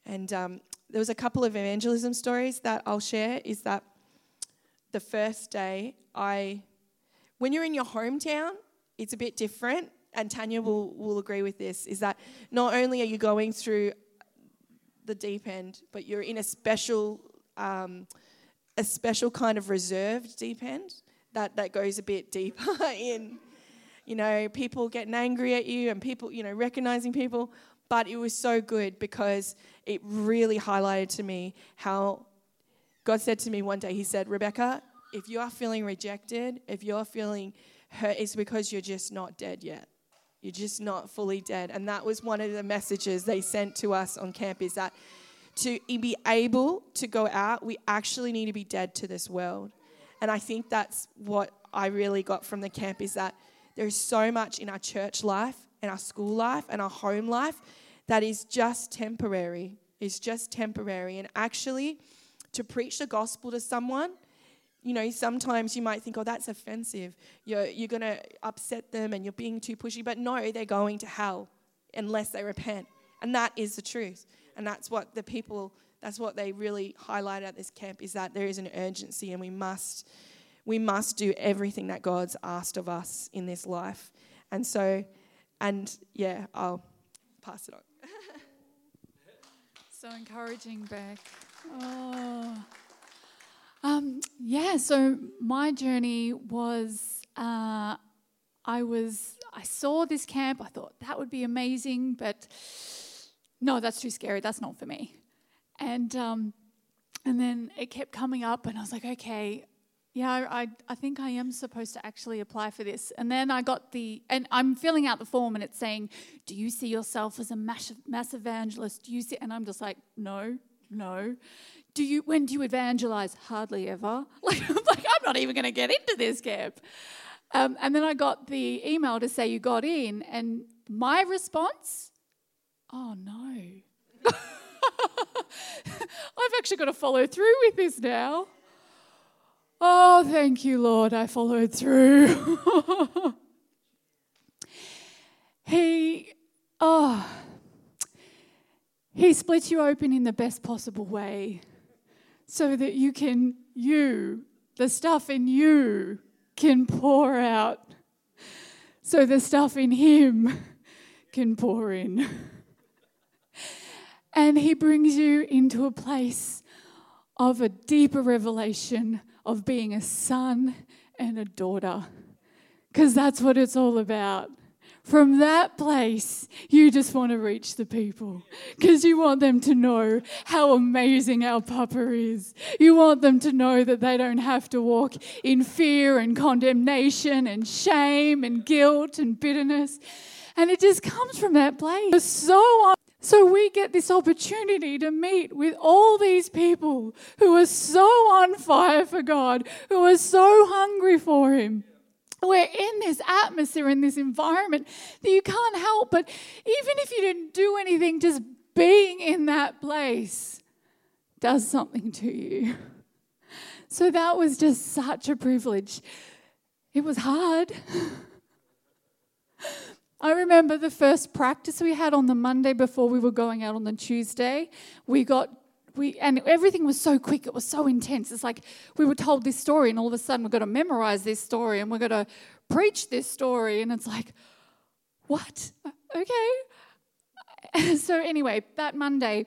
And um, there was a couple of evangelism stories that I'll share. Is that the first day I, when you're in your hometown, it's a bit different. And Tanya will, will agree with this is that not only are you going through the deep end, but you're in a special, um, a special kind of reserved deep end that, that goes a bit deeper in, you know, people getting angry at you and people, you know, recognizing people. But it was so good because it really highlighted to me how God said to me one day, He said, Rebecca, if you are feeling rejected, if you're feeling hurt, it's because you're just not dead yet. You're just not fully dead. And that was one of the messages they sent to us on camp is that to be able to go out, we actually need to be dead to this world. And I think that's what I really got from the camp is that there's so much in our church life and our school life and our home life that is just temporary. Is just temporary. And actually, to preach the gospel to someone, you know, sometimes you might think, oh, that's offensive. You're, you're going to upset them and you're being too pushy. But no, they're going to hell unless they repent. And that is the truth. And that's what the people, that's what they really highlight at this camp is that there is an urgency and we must, we must do everything that God's asked of us in this life. And so, and yeah, I'll pass it on. so encouraging, Beck. Oh. Um, yeah, so my journey was uh, I was I saw this camp. I thought that would be amazing, but no, that's too scary. That's not for me. And um, and then it kept coming up, and I was like, okay, yeah, I, I think I am supposed to actually apply for this. And then I got the, and I'm filling out the form and it's saying, do you see yourself as a mass, mass evangelist? Do you see, and I'm just like, no, no. Do you, when do you evangelize? Hardly ever. Like, I'm like, I'm not even going to get into this camp. Um, and then I got the email to say you got in, and my response, oh no. I've actually got to follow through with this now. Oh, thank you, Lord, I followed through. he, oh, he splits you open in the best possible way so that you can, you, the stuff in you, can pour out. So the stuff in him can pour in. And he brings you into a place of a deeper revelation of being a son and a daughter. Because that's what it's all about. From that place, you just want to reach the people because you want them to know how amazing our Papa is. You want them to know that they don't have to walk in fear and condemnation and shame and guilt and bitterness. And it just comes from that place. So so we get this opportunity to meet with all these people who are so on fire for God, who are so hungry for Him. We're in this atmosphere, in this environment that you can't help but, even if you didn't do anything, just being in that place does something to you. So that was just such a privilege. It was hard. I remember the first practice we had on the Monday before we were going out on the Tuesday. We got we and everything was so quick. It was so intense. It's like we were told this story, and all of a sudden we've got to memorize this story, and we're going to preach this story, and it's like, what? Okay. so anyway, that Monday,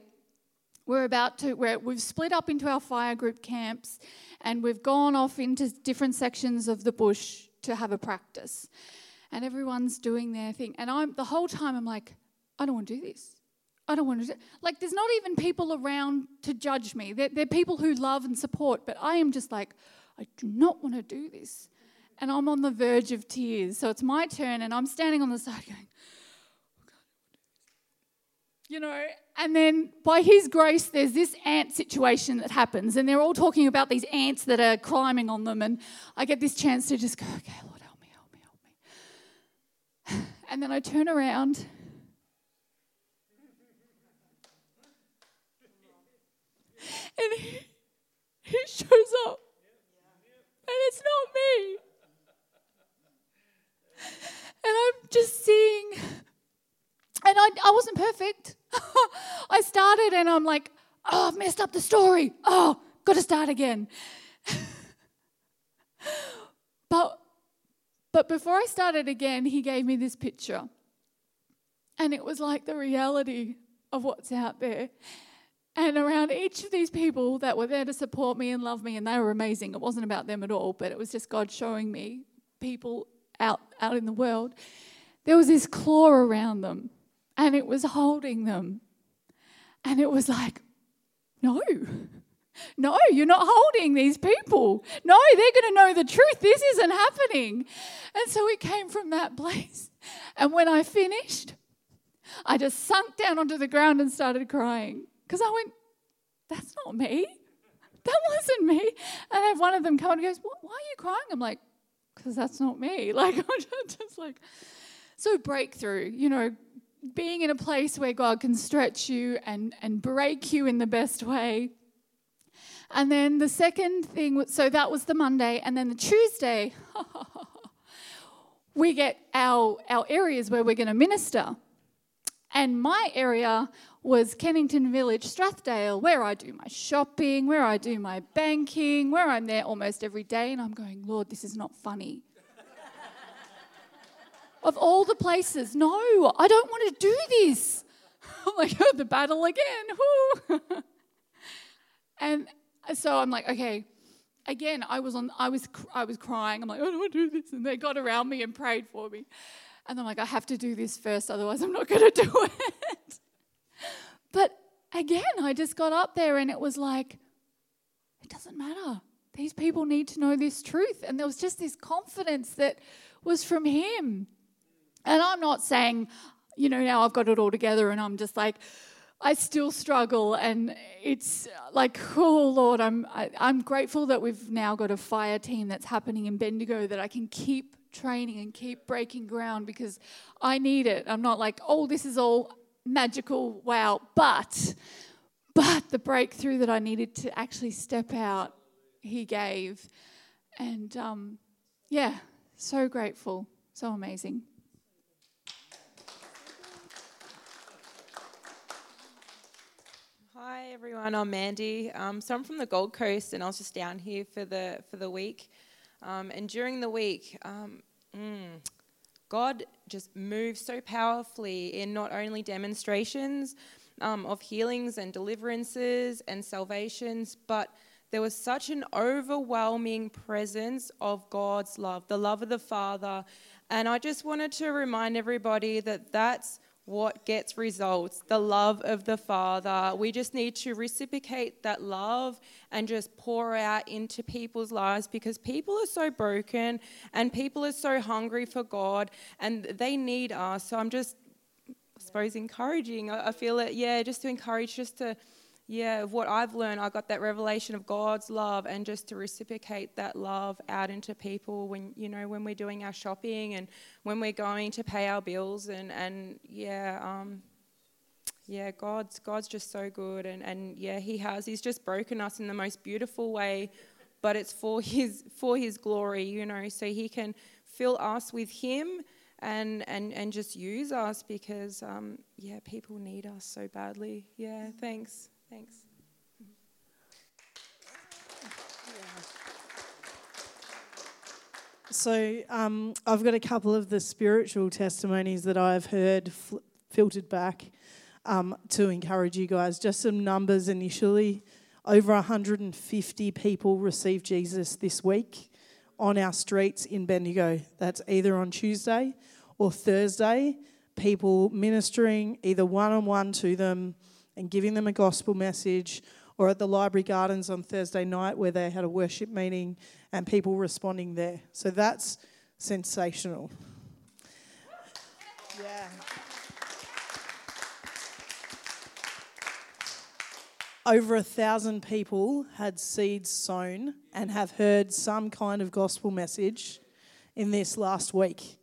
we're about to we're, we've split up into our fire group camps, and we've gone off into different sections of the bush to have a practice and everyone's doing their thing. And I'm the whole time I'm like, I don't want to do this. I don't want to like there's not even people around to judge me. They're, they're people who love and support, but I am just like, I do not want to do this. And I'm on the verge of tears. So it's my turn and I'm standing on the side going, you know, and then by His grace, there's this ant situation that happens, and they're all talking about these ants that are climbing on them, and I get this chance to just go, okay, Lord, help me, help me, help me. and then I turn around. And he, he shows up. And it's not me. And I'm just seeing. And I, I wasn't perfect. I started and I'm like, Oh, I've messed up the story. Oh, got to start again. but but before I started again, he gave me this picture. And it was like the reality of what's out there. And around each of these people that were there to support me and love me, and they were amazing. It wasn't about them at all, but it was just God showing me people out, out in the world. There was this claw around them, and it was holding them. And it was like, no, no, you're not holding these people. No, they're going to know the truth. This isn't happening. And so it came from that place. And when I finished, I just sunk down onto the ground and started crying because I went, that's not me. That wasn't me. And then one of them come and goes, why are you crying? I'm like, because that's not me. Like, I'm just like, so breakthrough, you know, being in a place where God can stretch you and, and break you in the best way. And then the second thing, so that was the Monday. And then the Tuesday, we get our, our areas where we're going to minister. And my area was Kennington Village, Strathdale, where I do my shopping, where I do my banking, where I'm there almost every day. And I'm going, Lord, this is not funny. of all the places, no, I don't want to do this. I'm like, oh, the battle again. and so I'm like, okay. Again, I was on. I was. I was crying. I'm like, oh, I don't want to do this, and they got around me and prayed for me. And I'm like, I have to do this first, otherwise I'm not going to do it. But again, I just got up there, and it was like, it doesn't matter. These people need to know this truth, and there was just this confidence that was from Him. And I'm not saying, you know, now I've got it all together, and I'm just like I still struggle, and it's like, oh Lord, I'm I, am i am grateful that we've now got a fire team that's happening in Bendigo that I can keep training and keep breaking ground because I need it. I'm not like, oh, this is all magical, wow, but but the breakthrough that I needed to actually step out, He gave, and um, yeah, so grateful, so amazing. Hi everyone, I'm Mandy. Um, so I'm from the Gold Coast, and I was just down here for the for the week. Um, and during the week, um, mm, God just moved so powerfully in not only demonstrations um, of healings and deliverances and salvations, but there was such an overwhelming presence of God's love, the love of the Father. And I just wanted to remind everybody that that's what gets results the love of the Father. We just need to reciprocate that love and just pour out into people's lives because people are so broken and people are so hungry for God and they need us. So I'm just, I suppose, encouraging. I feel it, yeah, just to encourage, just to yeah, of what I've learned, I got that revelation of God's love and just to reciprocate that love out into people when, you know, when we're doing our shopping and when we're going to pay our bills and, and yeah, um, yeah, God's, God's just so good and, and yeah, he has, he's just broken us in the most beautiful way, but it's for his, for his glory, you know, so he can fill us with him and, and, and just use us because, um, yeah, people need us so badly. Yeah, thanks. Thanks. So, um, I've got a couple of the spiritual testimonies that I've heard fl- filtered back um, to encourage you guys. Just some numbers initially. Over 150 people received Jesus this week on our streets in Bendigo. That's either on Tuesday or Thursday. People ministering either one on one to them and giving them a gospel message, or at the Library Gardens on Thursday night where they had a worship meeting and people responding there. So that's sensational. Yeah. Over a thousand people had seeds sown and have heard some kind of gospel message in this last week.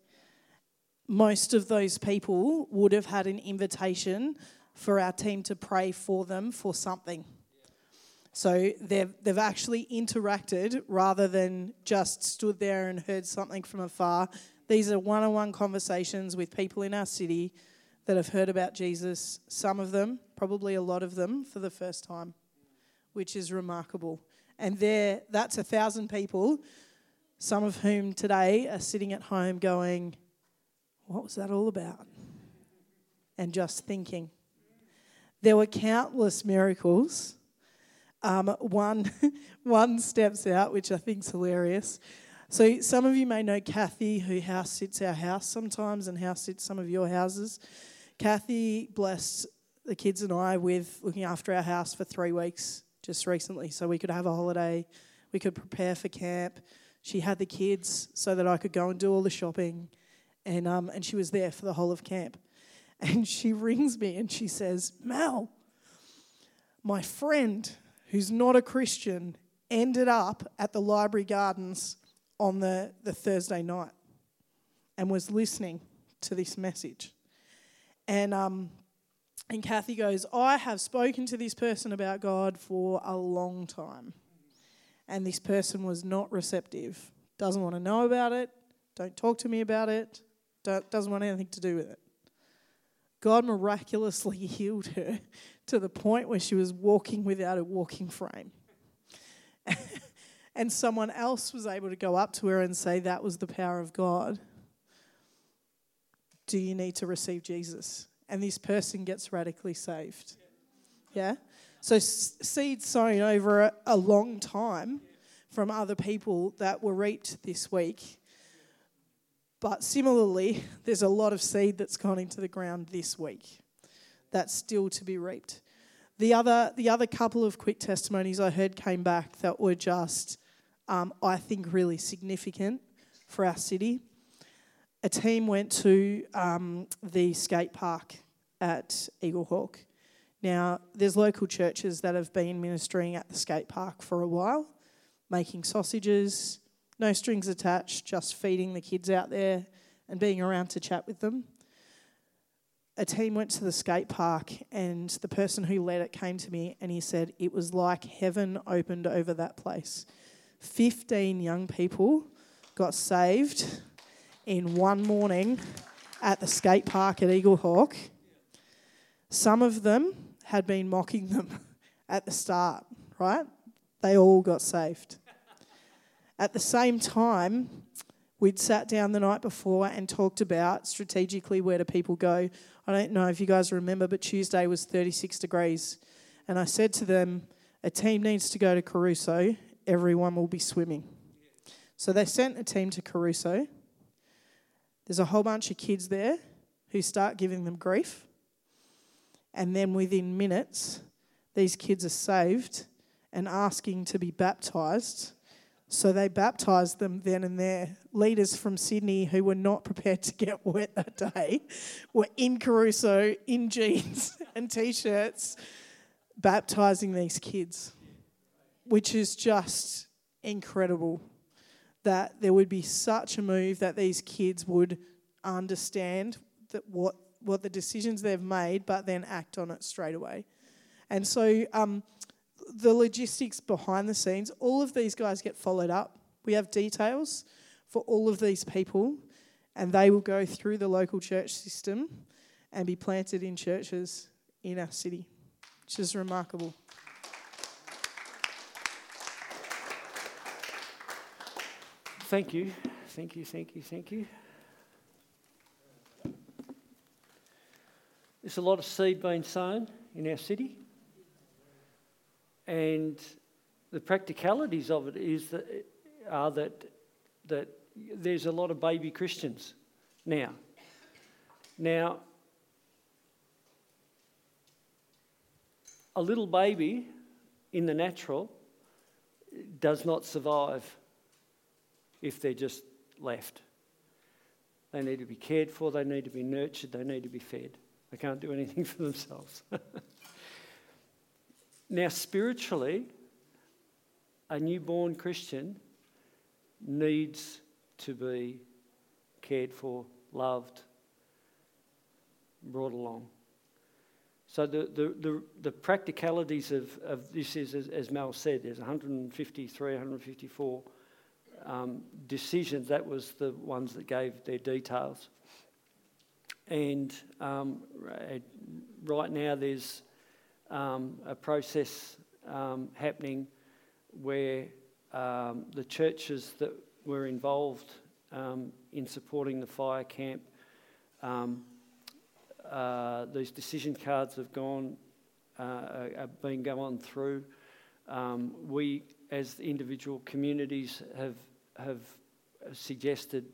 Most of those people would have had an invitation for our team to pray for them for something. So they've, they've actually interacted rather than just stood there and heard something from afar. These are one on one conversations with people in our city that have heard about Jesus, some of them, probably a lot of them, for the first time, which is remarkable. And there, that's a thousand people, some of whom today are sitting at home going, What was that all about? And just thinking. There were countless miracles. Um, one, one steps out, which I think is hilarious. So, some of you may know Kathy, who house sits our house sometimes and house sits some of your houses. Kathy blessed the kids and I with looking after our house for three weeks just recently so we could have a holiday, we could prepare for camp. She had the kids so that I could go and do all the shopping, and, um, and she was there for the whole of camp. And she rings me and she says, Mel, my friend who's not a Christian ended up at the library gardens on the, the Thursday night and was listening to this message. And, um, and Kathy goes, I have spoken to this person about God for a long time. And this person was not receptive, doesn't want to know about it, don't talk to me about it, doesn't want anything to do with it. God miraculously healed her to the point where she was walking without a walking frame. and someone else was able to go up to her and say, That was the power of God. Do you need to receive Jesus? And this person gets radically saved. Yeah? So, seeds sown over a, a long time from other people that were reaped this week but similarly, there's a lot of seed that's gone into the ground this week that's still to be reaped. The other, the other couple of quick testimonies I heard came back that were just, um, I think, really significant for our city. A team went to um, the skate park at Eaglehawk. Now, there's local churches that have been ministering at the skate park for a while, making sausages, no strings attached, just feeding the kids out there and being around to chat with them. A team went to the skate park, and the person who led it came to me and he said it was like heaven opened over that place. 15 young people got saved in one morning at the skate park at Eaglehawk. Some of them had been mocking them at the start, right? They all got saved. At the same time, we'd sat down the night before and talked about strategically where do people go. I don't know if you guys remember, but Tuesday was 36 degrees. And I said to them, a team needs to go to Crusoe, everyone will be swimming. So they sent a team to Crusoe. There's a whole bunch of kids there who start giving them grief. And then within minutes, these kids are saved and asking to be baptized so they baptised them then and there. Leaders from Sydney who were not prepared to get wet that day were in Crusoe in jeans and t shirts baptising these kids, which is just incredible that there would be such a move that these kids would understand that what, what the decisions they've made, but then act on it straight away. And so, um, the logistics behind the scenes, all of these guys get followed up. We have details for all of these people, and they will go through the local church system and be planted in churches in our city, which is remarkable. Thank you, thank you, thank you, thank you. There's a lot of seed being sown in our city. And the practicalities of it is that, are that, that there's a lot of baby Christians now. Now, a little baby in the natural does not survive if they're just left. They need to be cared for, they need to be nurtured, they need to be fed. They can't do anything for themselves. Now, spiritually, a newborn Christian needs to be cared for, loved, brought along. So the, the, the, the practicalities of, of this is, as, as Mel said, there's 153, 154 um, decisions. That was the ones that gave their details. and um, right now there's um, a process um, happening where um, the churches that were involved um, in supporting the fire camp, um, uh, these decision cards have gone, uh, are- been going through. We, as individual communities, have have suggested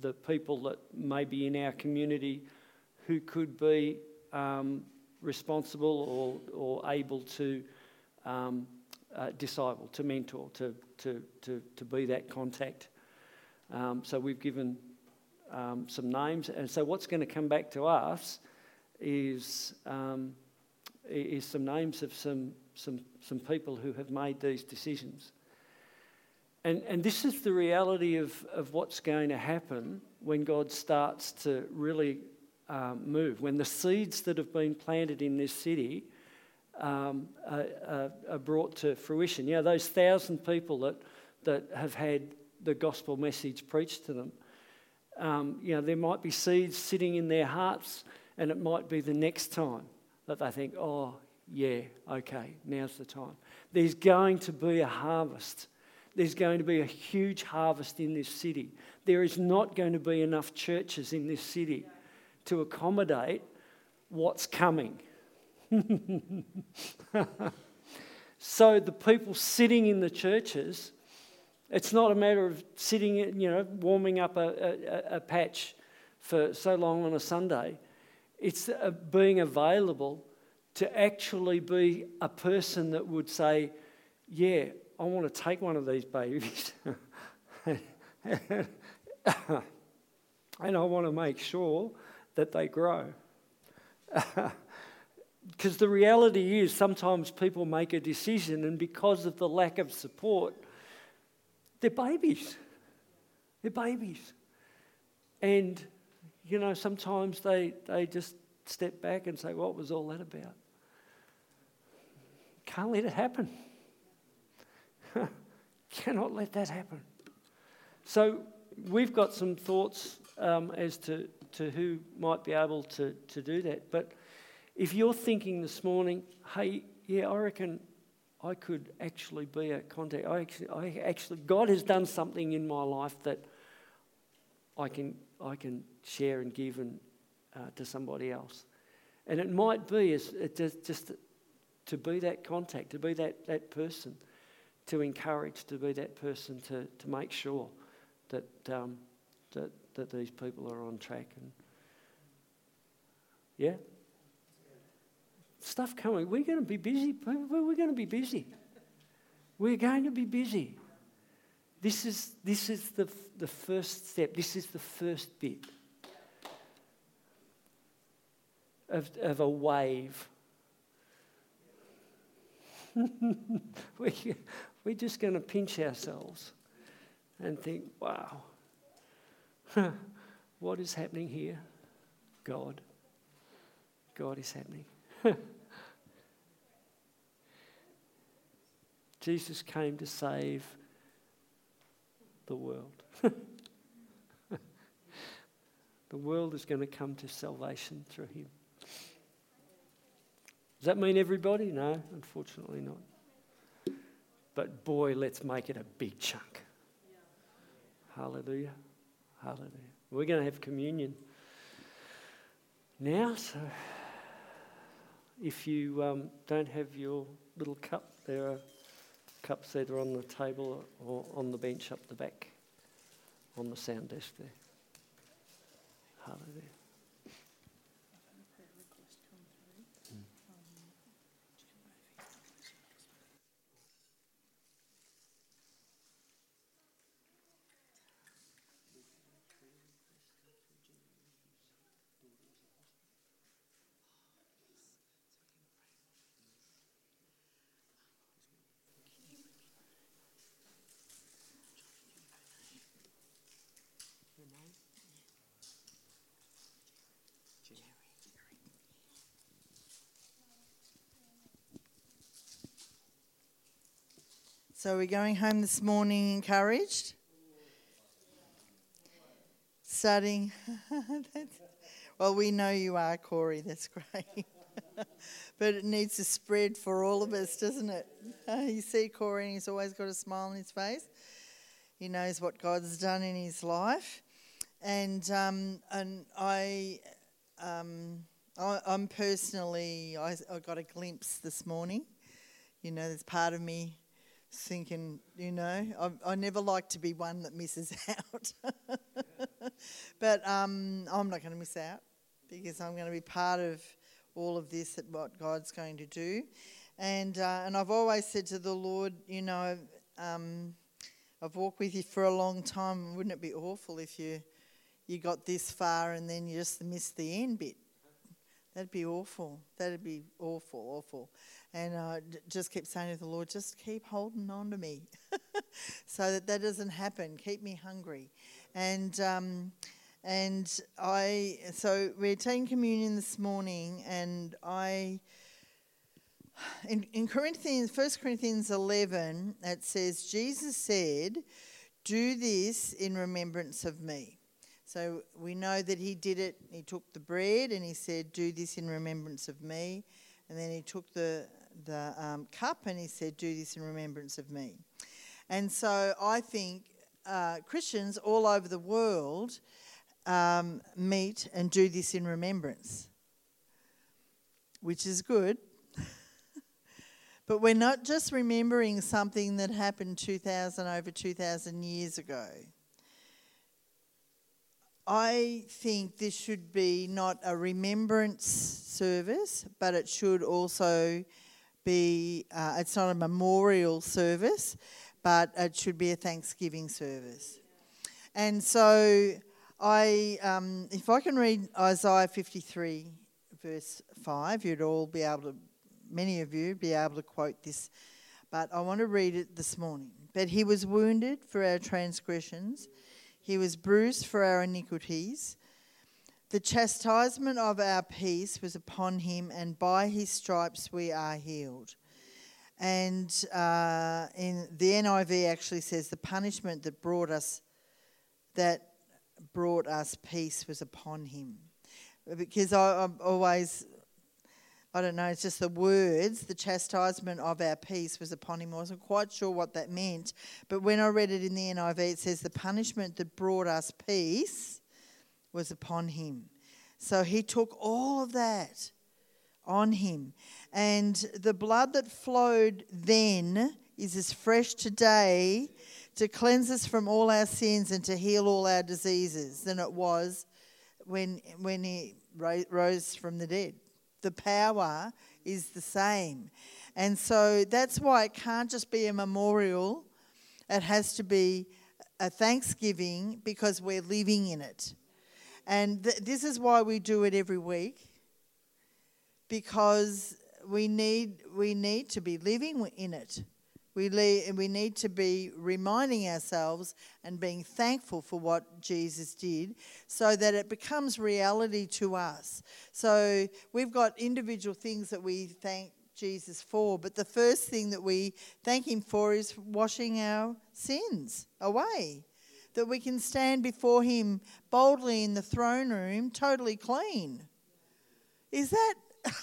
the people that may be in our community who could be um, responsible or, or able to um, uh, disciple, to mentor, to, to, to, to be that contact. Um, so we've given um, some names, and so what's going to come back to us is um, is some names of some some some people who have made these decisions. And, and this is the reality of, of what's going to happen when God starts to really um, move. When the seeds that have been planted in this city um, are, are, brought to fruition. You know, those thousand people that, that have had the gospel message preached to them, um, you know, there might be seeds sitting in their hearts, and it might be the next time that they think, oh, yeah, okay, now's the time. There's going to be a harvest there's going to be a huge harvest in this city. There is not going to be enough churches in this city to accommodate what's coming. so the people sitting in the churches, it's not a matter of sitting, you know, warming up a, a, a patch for so long on a Sunday. It's uh, being available to actually be a person that would say, yeah, I want to take one of these babies and I want to make sure that they grow. Because the reality is, sometimes people make a decision, and because of the lack of support, they're babies. They're babies. And, you know, sometimes they, they just step back and say, What was all that about? Can't let it happen. Cannot let that happen. So we've got some thoughts um, as to, to who might be able to, to do that. But if you're thinking this morning, hey, yeah, I reckon I could actually be a contact. I actually, I actually, God has done something in my life that I can, I can share and give and, uh, to somebody else. And it might be as, it just, just to be that contact, to be that, that person to encourage, to be that person to, to make sure that, um, that, that these people are on track. And yeah? Stuff coming. We're going to be busy. We're going to be busy. We're going to be busy. This is, this is the, the first step. This is the first bit of, of a wave. we, we're just going to pinch ourselves and think, wow, what is happening here? God. God is happening. Jesus came to save the world. the world is going to come to salvation through him. Does that mean everybody? No, unfortunately not. But boy, let's make it a big chunk. Hallelujah. Hallelujah. We're going to have communion now. So if you um, don't have your little cup, there are cups either on the table or on the bench up the back on the sound desk there. Hallelujah. So we're going home this morning encouraged. Starting, Well, we know you are, Corey. That's great. but it needs to spread for all of us, doesn't it? You see Corey, and he's always got a smile on his face. He knows what God's done in his life, and um, and I, um, I, am personally, I, I got a glimpse this morning. You know, there's part of me thinking, you know, I, I never like to be one that misses out. but um, I'm not going to miss out because I'm going to be part of all of this at what God's going to do. And, uh, and I've always said to the Lord, you know, um, I've walked with you for a long time. Wouldn't it be awful if you, you got this far and then you just missed the end bit? That'd be awful. That'd be awful, awful. And I uh, just keep saying to the Lord, just keep holding on to me so that that doesn't happen. Keep me hungry. And, um, and I, so we're taking communion this morning, and I, in, in Corinthians, 1 Corinthians 11, it says, Jesus said, Do this in remembrance of me. So we know that he did it. He took the bread and he said, Do this in remembrance of me. And then he took the, the um, cup and he said, Do this in remembrance of me. And so I think uh, Christians all over the world um, meet and do this in remembrance, which is good. but we're not just remembering something that happened 2,000 over 2,000 years ago. I think this should be not a remembrance service, but it should also be, uh, it's not a memorial service, but it should be a Thanksgiving service. And so I, um, if I can read Isaiah 53, verse 5, you'd all be able to, many of you, be able to quote this, but I want to read it this morning. But he was wounded for our transgressions, he was bruised for our iniquities. The chastisement of our peace was upon him, and by his stripes we are healed. And uh, in the NIV actually says the punishment that brought us that brought us peace was upon him. Because I, I'm always, I don't know, it's just the words, the chastisement of our peace was upon him. I wasn't quite sure what that meant. But when I read it in the NIV, it says the punishment that brought us peace was upon him. So he took all of that on him. And the blood that flowed then is as fresh today to cleanse us from all our sins and to heal all our diseases than it was when, when he rose from the dead. The power is the same. And so that's why it can't just be a memorial, it has to be a thanksgiving because we're living in it. And th- this is why we do it every week because we need, we need to be living in it. We, we need to be reminding ourselves and being thankful for what Jesus did so that it becomes reality to us. So we've got individual things that we thank Jesus for, but the first thing that we thank Him for is washing our sins away. That we can stand before Him boldly in the throne room, totally clean. Is that.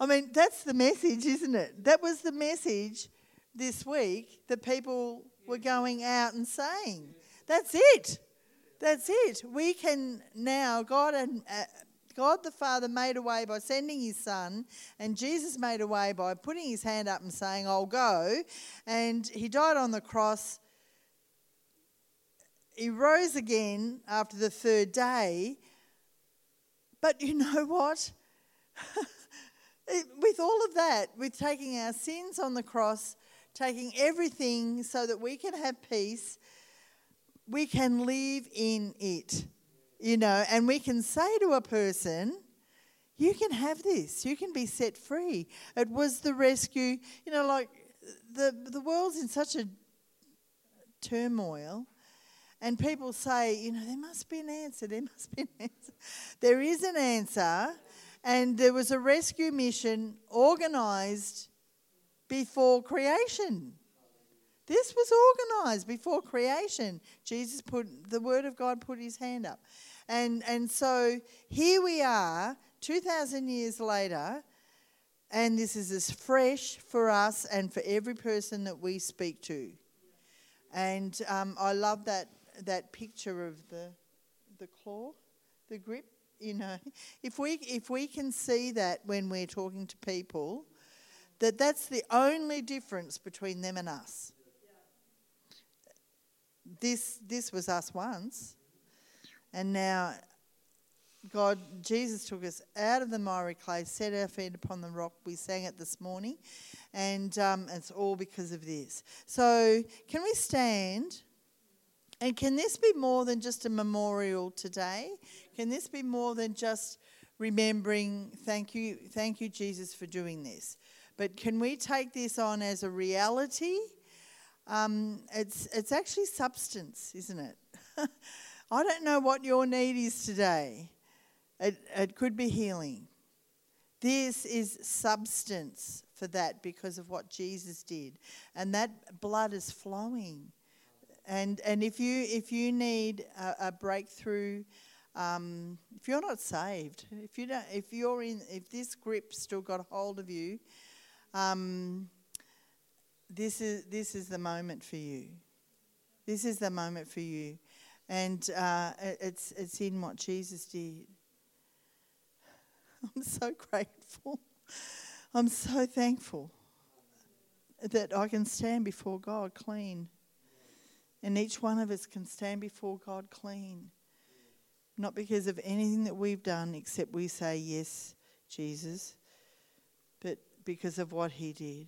I mean, that's the message, isn't it? That was the message this week that people were going out and saying. That's it. That's it. We can now, God and uh, God the Father made a way by sending his Son, and Jesus made a way by putting his hand up and saying, I'll go. And he died on the cross. He rose again after the third day. But you know what? with all of that, with taking our sins on the cross, taking everything so that we can have peace, we can live in it, you know, and we can say to a person, you can have this, you can be set free. It was the rescue, you know, like the, the world's in such a turmoil. And people say, you know, there must be an answer, there must be an answer. There is an answer, and there was a rescue mission organised before creation. This was organized before creation. Jesus put the word of God put his hand up. And and so here we are 2000 years later and this is as fresh for us and for every person that we speak to. And um, I love that that picture of the the claw, the grip. You know, if we if we can see that when we're talking to people, that that's the only difference between them and us. This this was us once, and now God, Jesus took us out of the miry clay, set our feet upon the rock. We sang it this morning, and um, it's all because of this. So, can we stand? And can this be more than just a memorial today? Can this be more than just remembering, thank you, thank you, Jesus, for doing this? But can we take this on as a reality? Um, it's, it's actually substance, isn't it? I don't know what your need is today. It, it could be healing. This is substance for that because of what Jesus did. And that blood is flowing. And, and if, you, if you need a, a breakthrough, um, if you're not saved, if, you don't, if, you're in, if this grip still got hold of you, um, this, is, this is the moment for you. This is the moment for you. And uh, it's, it's in what Jesus did. I'm so grateful. I'm so thankful that I can stand before God clean. And each one of us can stand before God clean. Not because of anything that we've done, except we say, Yes, Jesus, but because of what He did.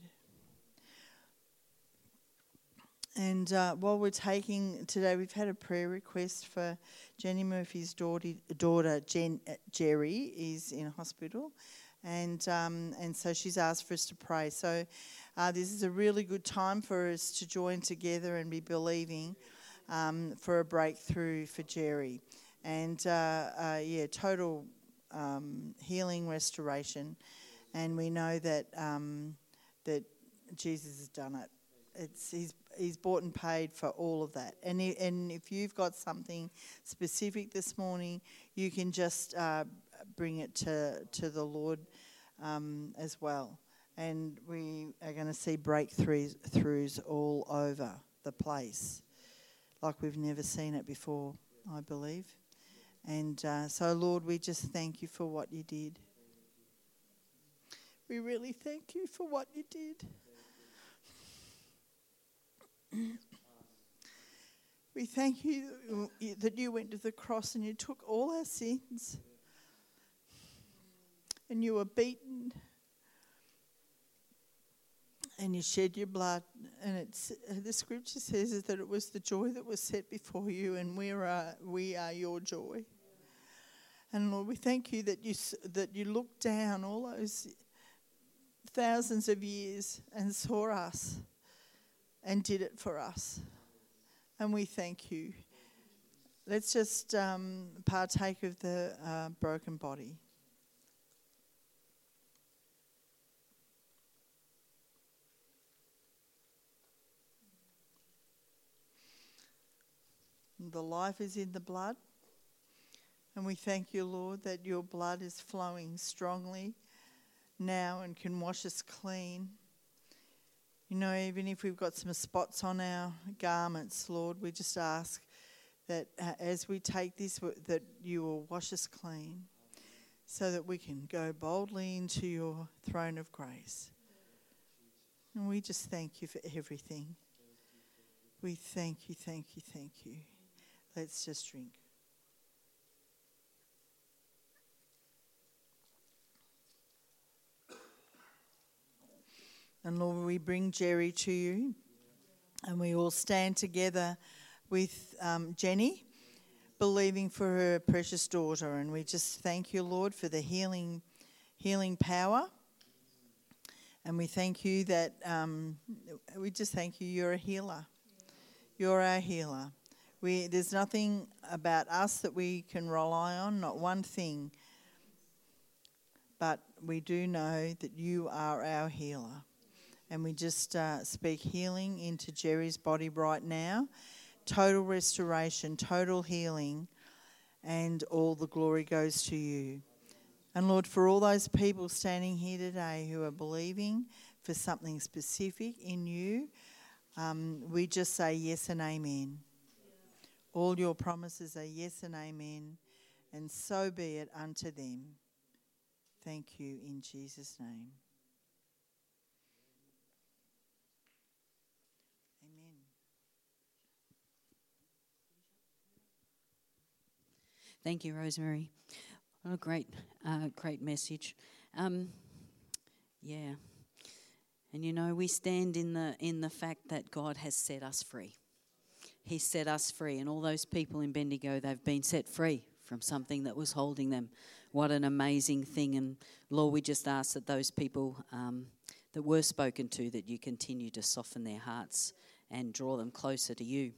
And uh, while we're taking today, we've had a prayer request for Jenny Murphy's daughter, daughter Jen, uh, Jerry, is in hospital, and um, and so she's asked for us to pray. So uh, this is a really good time for us to join together and be believing um, for a breakthrough for Jerry, and uh, uh yeah, total um, healing, restoration, and we know that um, that Jesus has done it. It's he's he's bought and paid for all of that. And he, and if you've got something specific this morning, you can just uh, bring it to to the Lord um, as well. And we are going to see breakthroughs throughs all over the place, like we've never seen it before. I believe. And uh, so, Lord, we just thank you for what you did. We really thank you for what you did. We thank you that you went to the cross and you took all our sins and you were beaten and you shed your blood. And it's, the scripture says that it was the joy that was set before you, and we are, we are your joy. And Lord, we thank you that you, that you looked down all those thousands of years and saw us and did it for us. And we thank you. Let's just um, partake of the uh, broken body. The life is in the blood. And we thank you, Lord, that your blood is flowing strongly now and can wash us clean. You know, even if we've got some spots on our garments, Lord, we just ask that uh, as we take this, that you will wash us clean so that we can go boldly into your throne of grace. And we just thank you for everything. We thank you, thank you, thank you. Let's just drink. And Lord, we bring Jerry to you, and we all stand together with um, Jenny, believing for her precious daughter. And we just thank you, Lord, for the healing, healing power. And we thank you that um, we just thank you. You're a healer. You're our healer. We, there's nothing about us that we can rely on, not one thing. But we do know that you are our healer. And we just uh, speak healing into Jerry's body right now. Total restoration, total healing, and all the glory goes to you. And Lord, for all those people standing here today who are believing for something specific in you, um, we just say yes and amen. All your promises are yes and amen, and so be it unto them. Thank you in Jesus' name. Amen. Thank you, Rosemary. What a great, uh, great message. Um, yeah, and you know we stand in the in the fact that God has set us free. He set us free, and all those people in Bendigo, they've been set free from something that was holding them. What an amazing thing! And Lord, we just ask that those people um, that were spoken to, that you continue to soften their hearts and draw them closer to you.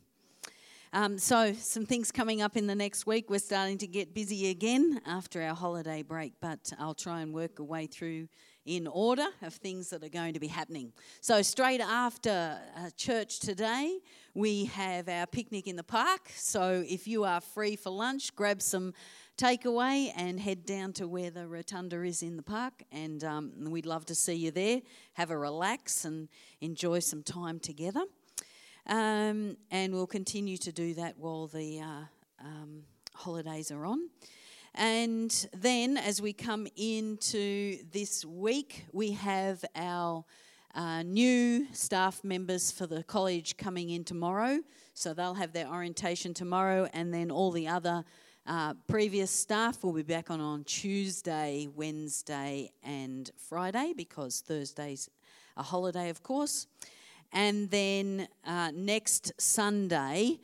Um, so, some things coming up in the next week. We're starting to get busy again after our holiday break, but I'll try and work a way through in order of things that are going to be happening. So, straight after uh, church today, we have our picnic in the park. So, if you are free for lunch, grab some takeaway and head down to where the rotunda is in the park. And um, we'd love to see you there. Have a relax and enjoy some time together. Um, and we'll continue to do that while the uh, um, holidays are on. And then, as we come into this week, we have our uh, new staff members for the college coming in tomorrow. So they'll have their orientation tomorrow, and then all the other uh, previous staff will be back on on Tuesday, Wednesday, and Friday because Thursday's a holiday, of course. And then uh, next Sunday,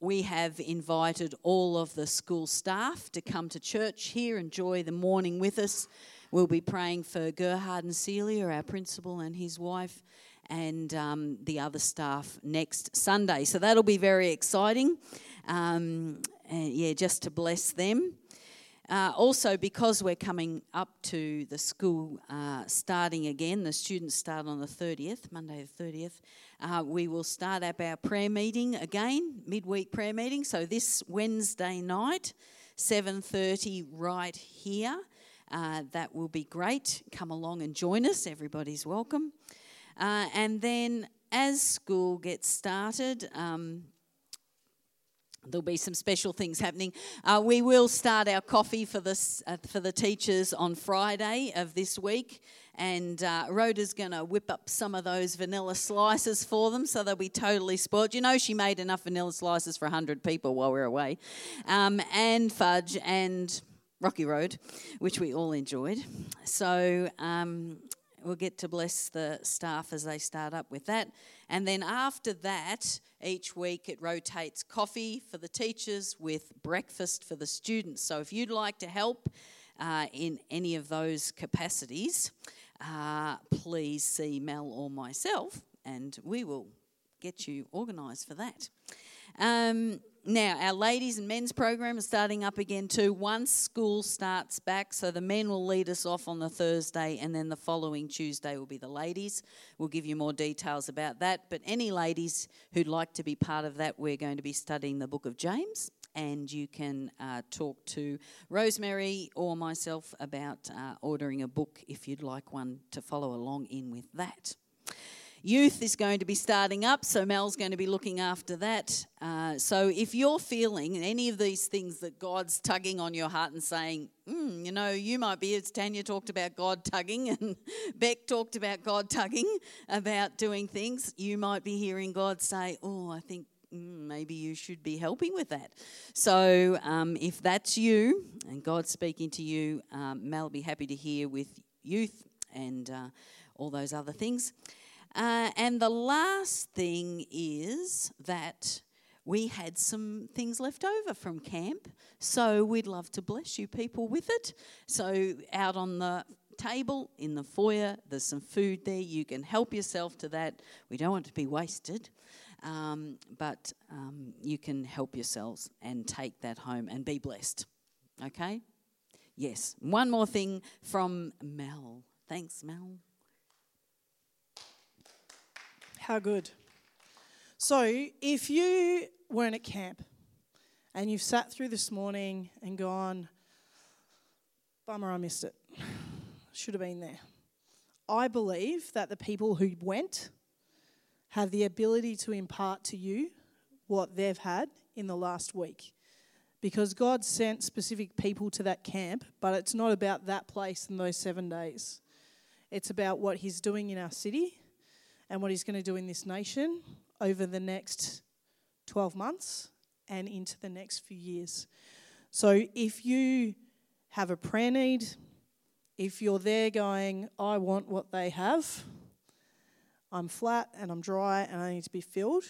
we have invited all of the school staff to come to church here, enjoy the morning with us. We'll be praying for Gerhard and Celia, our principal and his wife, and um, the other staff next Sunday. So that'll be very exciting. Um, yeah, just to bless them. Uh, also, because we're coming up to the school uh, starting again, the students start on the 30th, Monday the 30th. Uh, we will start up our prayer meeting again, midweek prayer meeting. So this Wednesday night, 7:30, right here. Uh, that will be great. Come along and join us. Everybody's welcome. Uh, and then, as school gets started. Um, There'll be some special things happening. Uh, we will start our coffee for this uh, for the teachers on Friday of this week, and uh, Rhoda's going to whip up some of those vanilla slices for them, so they'll be totally spoiled. You know, she made enough vanilla slices for hundred people while we are away, um, and fudge and Rocky Road, which we all enjoyed. So um, we'll get to bless the staff as they start up with that. And then after that, each week it rotates coffee for the teachers with breakfast for the students. So if you'd like to help uh, in any of those capacities, uh, please see Mel or myself, and we will get you organised for that. Um, now, our ladies and men's program is starting up again too. Once school starts back, so the men will lead us off on the Thursday, and then the following Tuesday will be the ladies. We'll give you more details about that. But any ladies who'd like to be part of that, we're going to be studying the book of James, and you can uh, talk to Rosemary or myself about uh, ordering a book if you'd like one to follow along in with that. Youth is going to be starting up, so Mel's going to be looking after that. Uh, so if you're feeling any of these things that God's tugging on your heart and saying, mm, you know, you might be, as Tanya talked about God tugging and Beck talked about God tugging about doing things, you might be hearing God say, oh, I think mm, maybe you should be helping with that. So um, if that's you and God's speaking to you, um, Mel will be happy to hear with youth and uh, all those other things. Uh, and the last thing is that we had some things left over from camp, so we'd love to bless you people with it. So, out on the table in the foyer, there's some food there. You can help yourself to that. We don't want to be wasted, um, but um, you can help yourselves and take that home and be blessed. Okay? Yes. One more thing from Mel. Thanks, Mel. How good. So, if you weren't at camp and you've sat through this morning and gone, bummer, I missed it, should have been there. I believe that the people who went have the ability to impart to you what they've had in the last week. Because God sent specific people to that camp, but it's not about that place in those seven days. It's about what He's doing in our city and what He's going to do in this nation over the next 12 months and into the next few years. So if you have a prayer need, if you're there going, I want what they have, I'm flat and I'm dry and I need to be filled,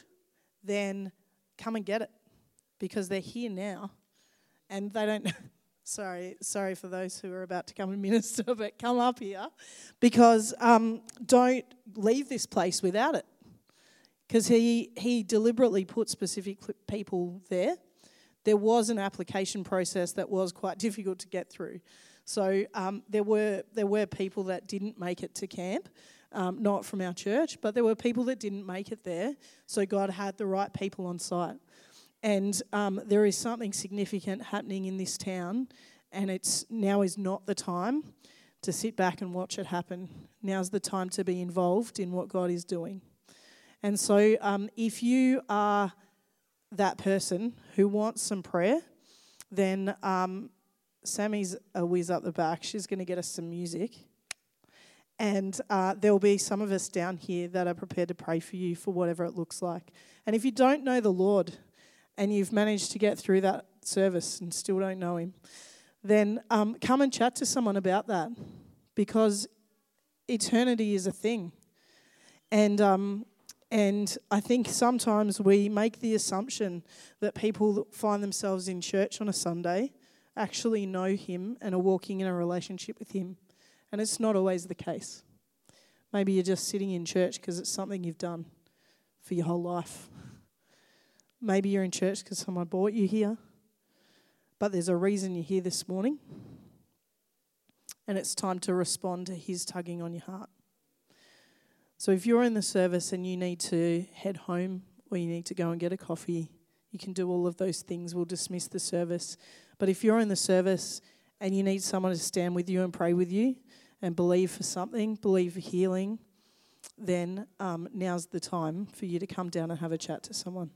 then come and get it because they're here now and they don't sorry sorry for those who are about to come and minister but come up here. Because um, don't leave this place without it. Because he he deliberately put specific people there. There was an application process that was quite difficult to get through. So um, there were there were people that didn't make it to camp um, not from our church but there were people that didn't make it there. So god had the right people on site and um, there is something significant happening in this town, and it's now is not the time to sit back and watch it happen. Now's the time to be involved in what God is doing. And so, um, if you are that person who wants some prayer, then um, Sammy's a whiz up the back. She's going to get us some music. And uh, there'll be some of us down here that are prepared to pray for you for whatever it looks like. And if you don't know the Lord, and you've managed to get through that service and still don't know Him, then um, come and chat to someone about that because eternity is a thing. And, um, and I think sometimes we make the assumption that people that find themselves in church on a Sunday actually know Him and are walking in a relationship with Him. And it's not always the case. Maybe you're just sitting in church because it's something you've done for your whole life. Maybe you're in church because someone brought you here, but there's a reason you're here this morning. And it's time to respond to His tugging on your heart. So if you're in the service and you need to head home or you need to go and get a coffee, you can do all of those things. We'll dismiss the service. But if you're in the service and you need someone to stand with you and pray with you and believe for something, believe for healing, then um, now's the time for you to come down and have a chat to someone.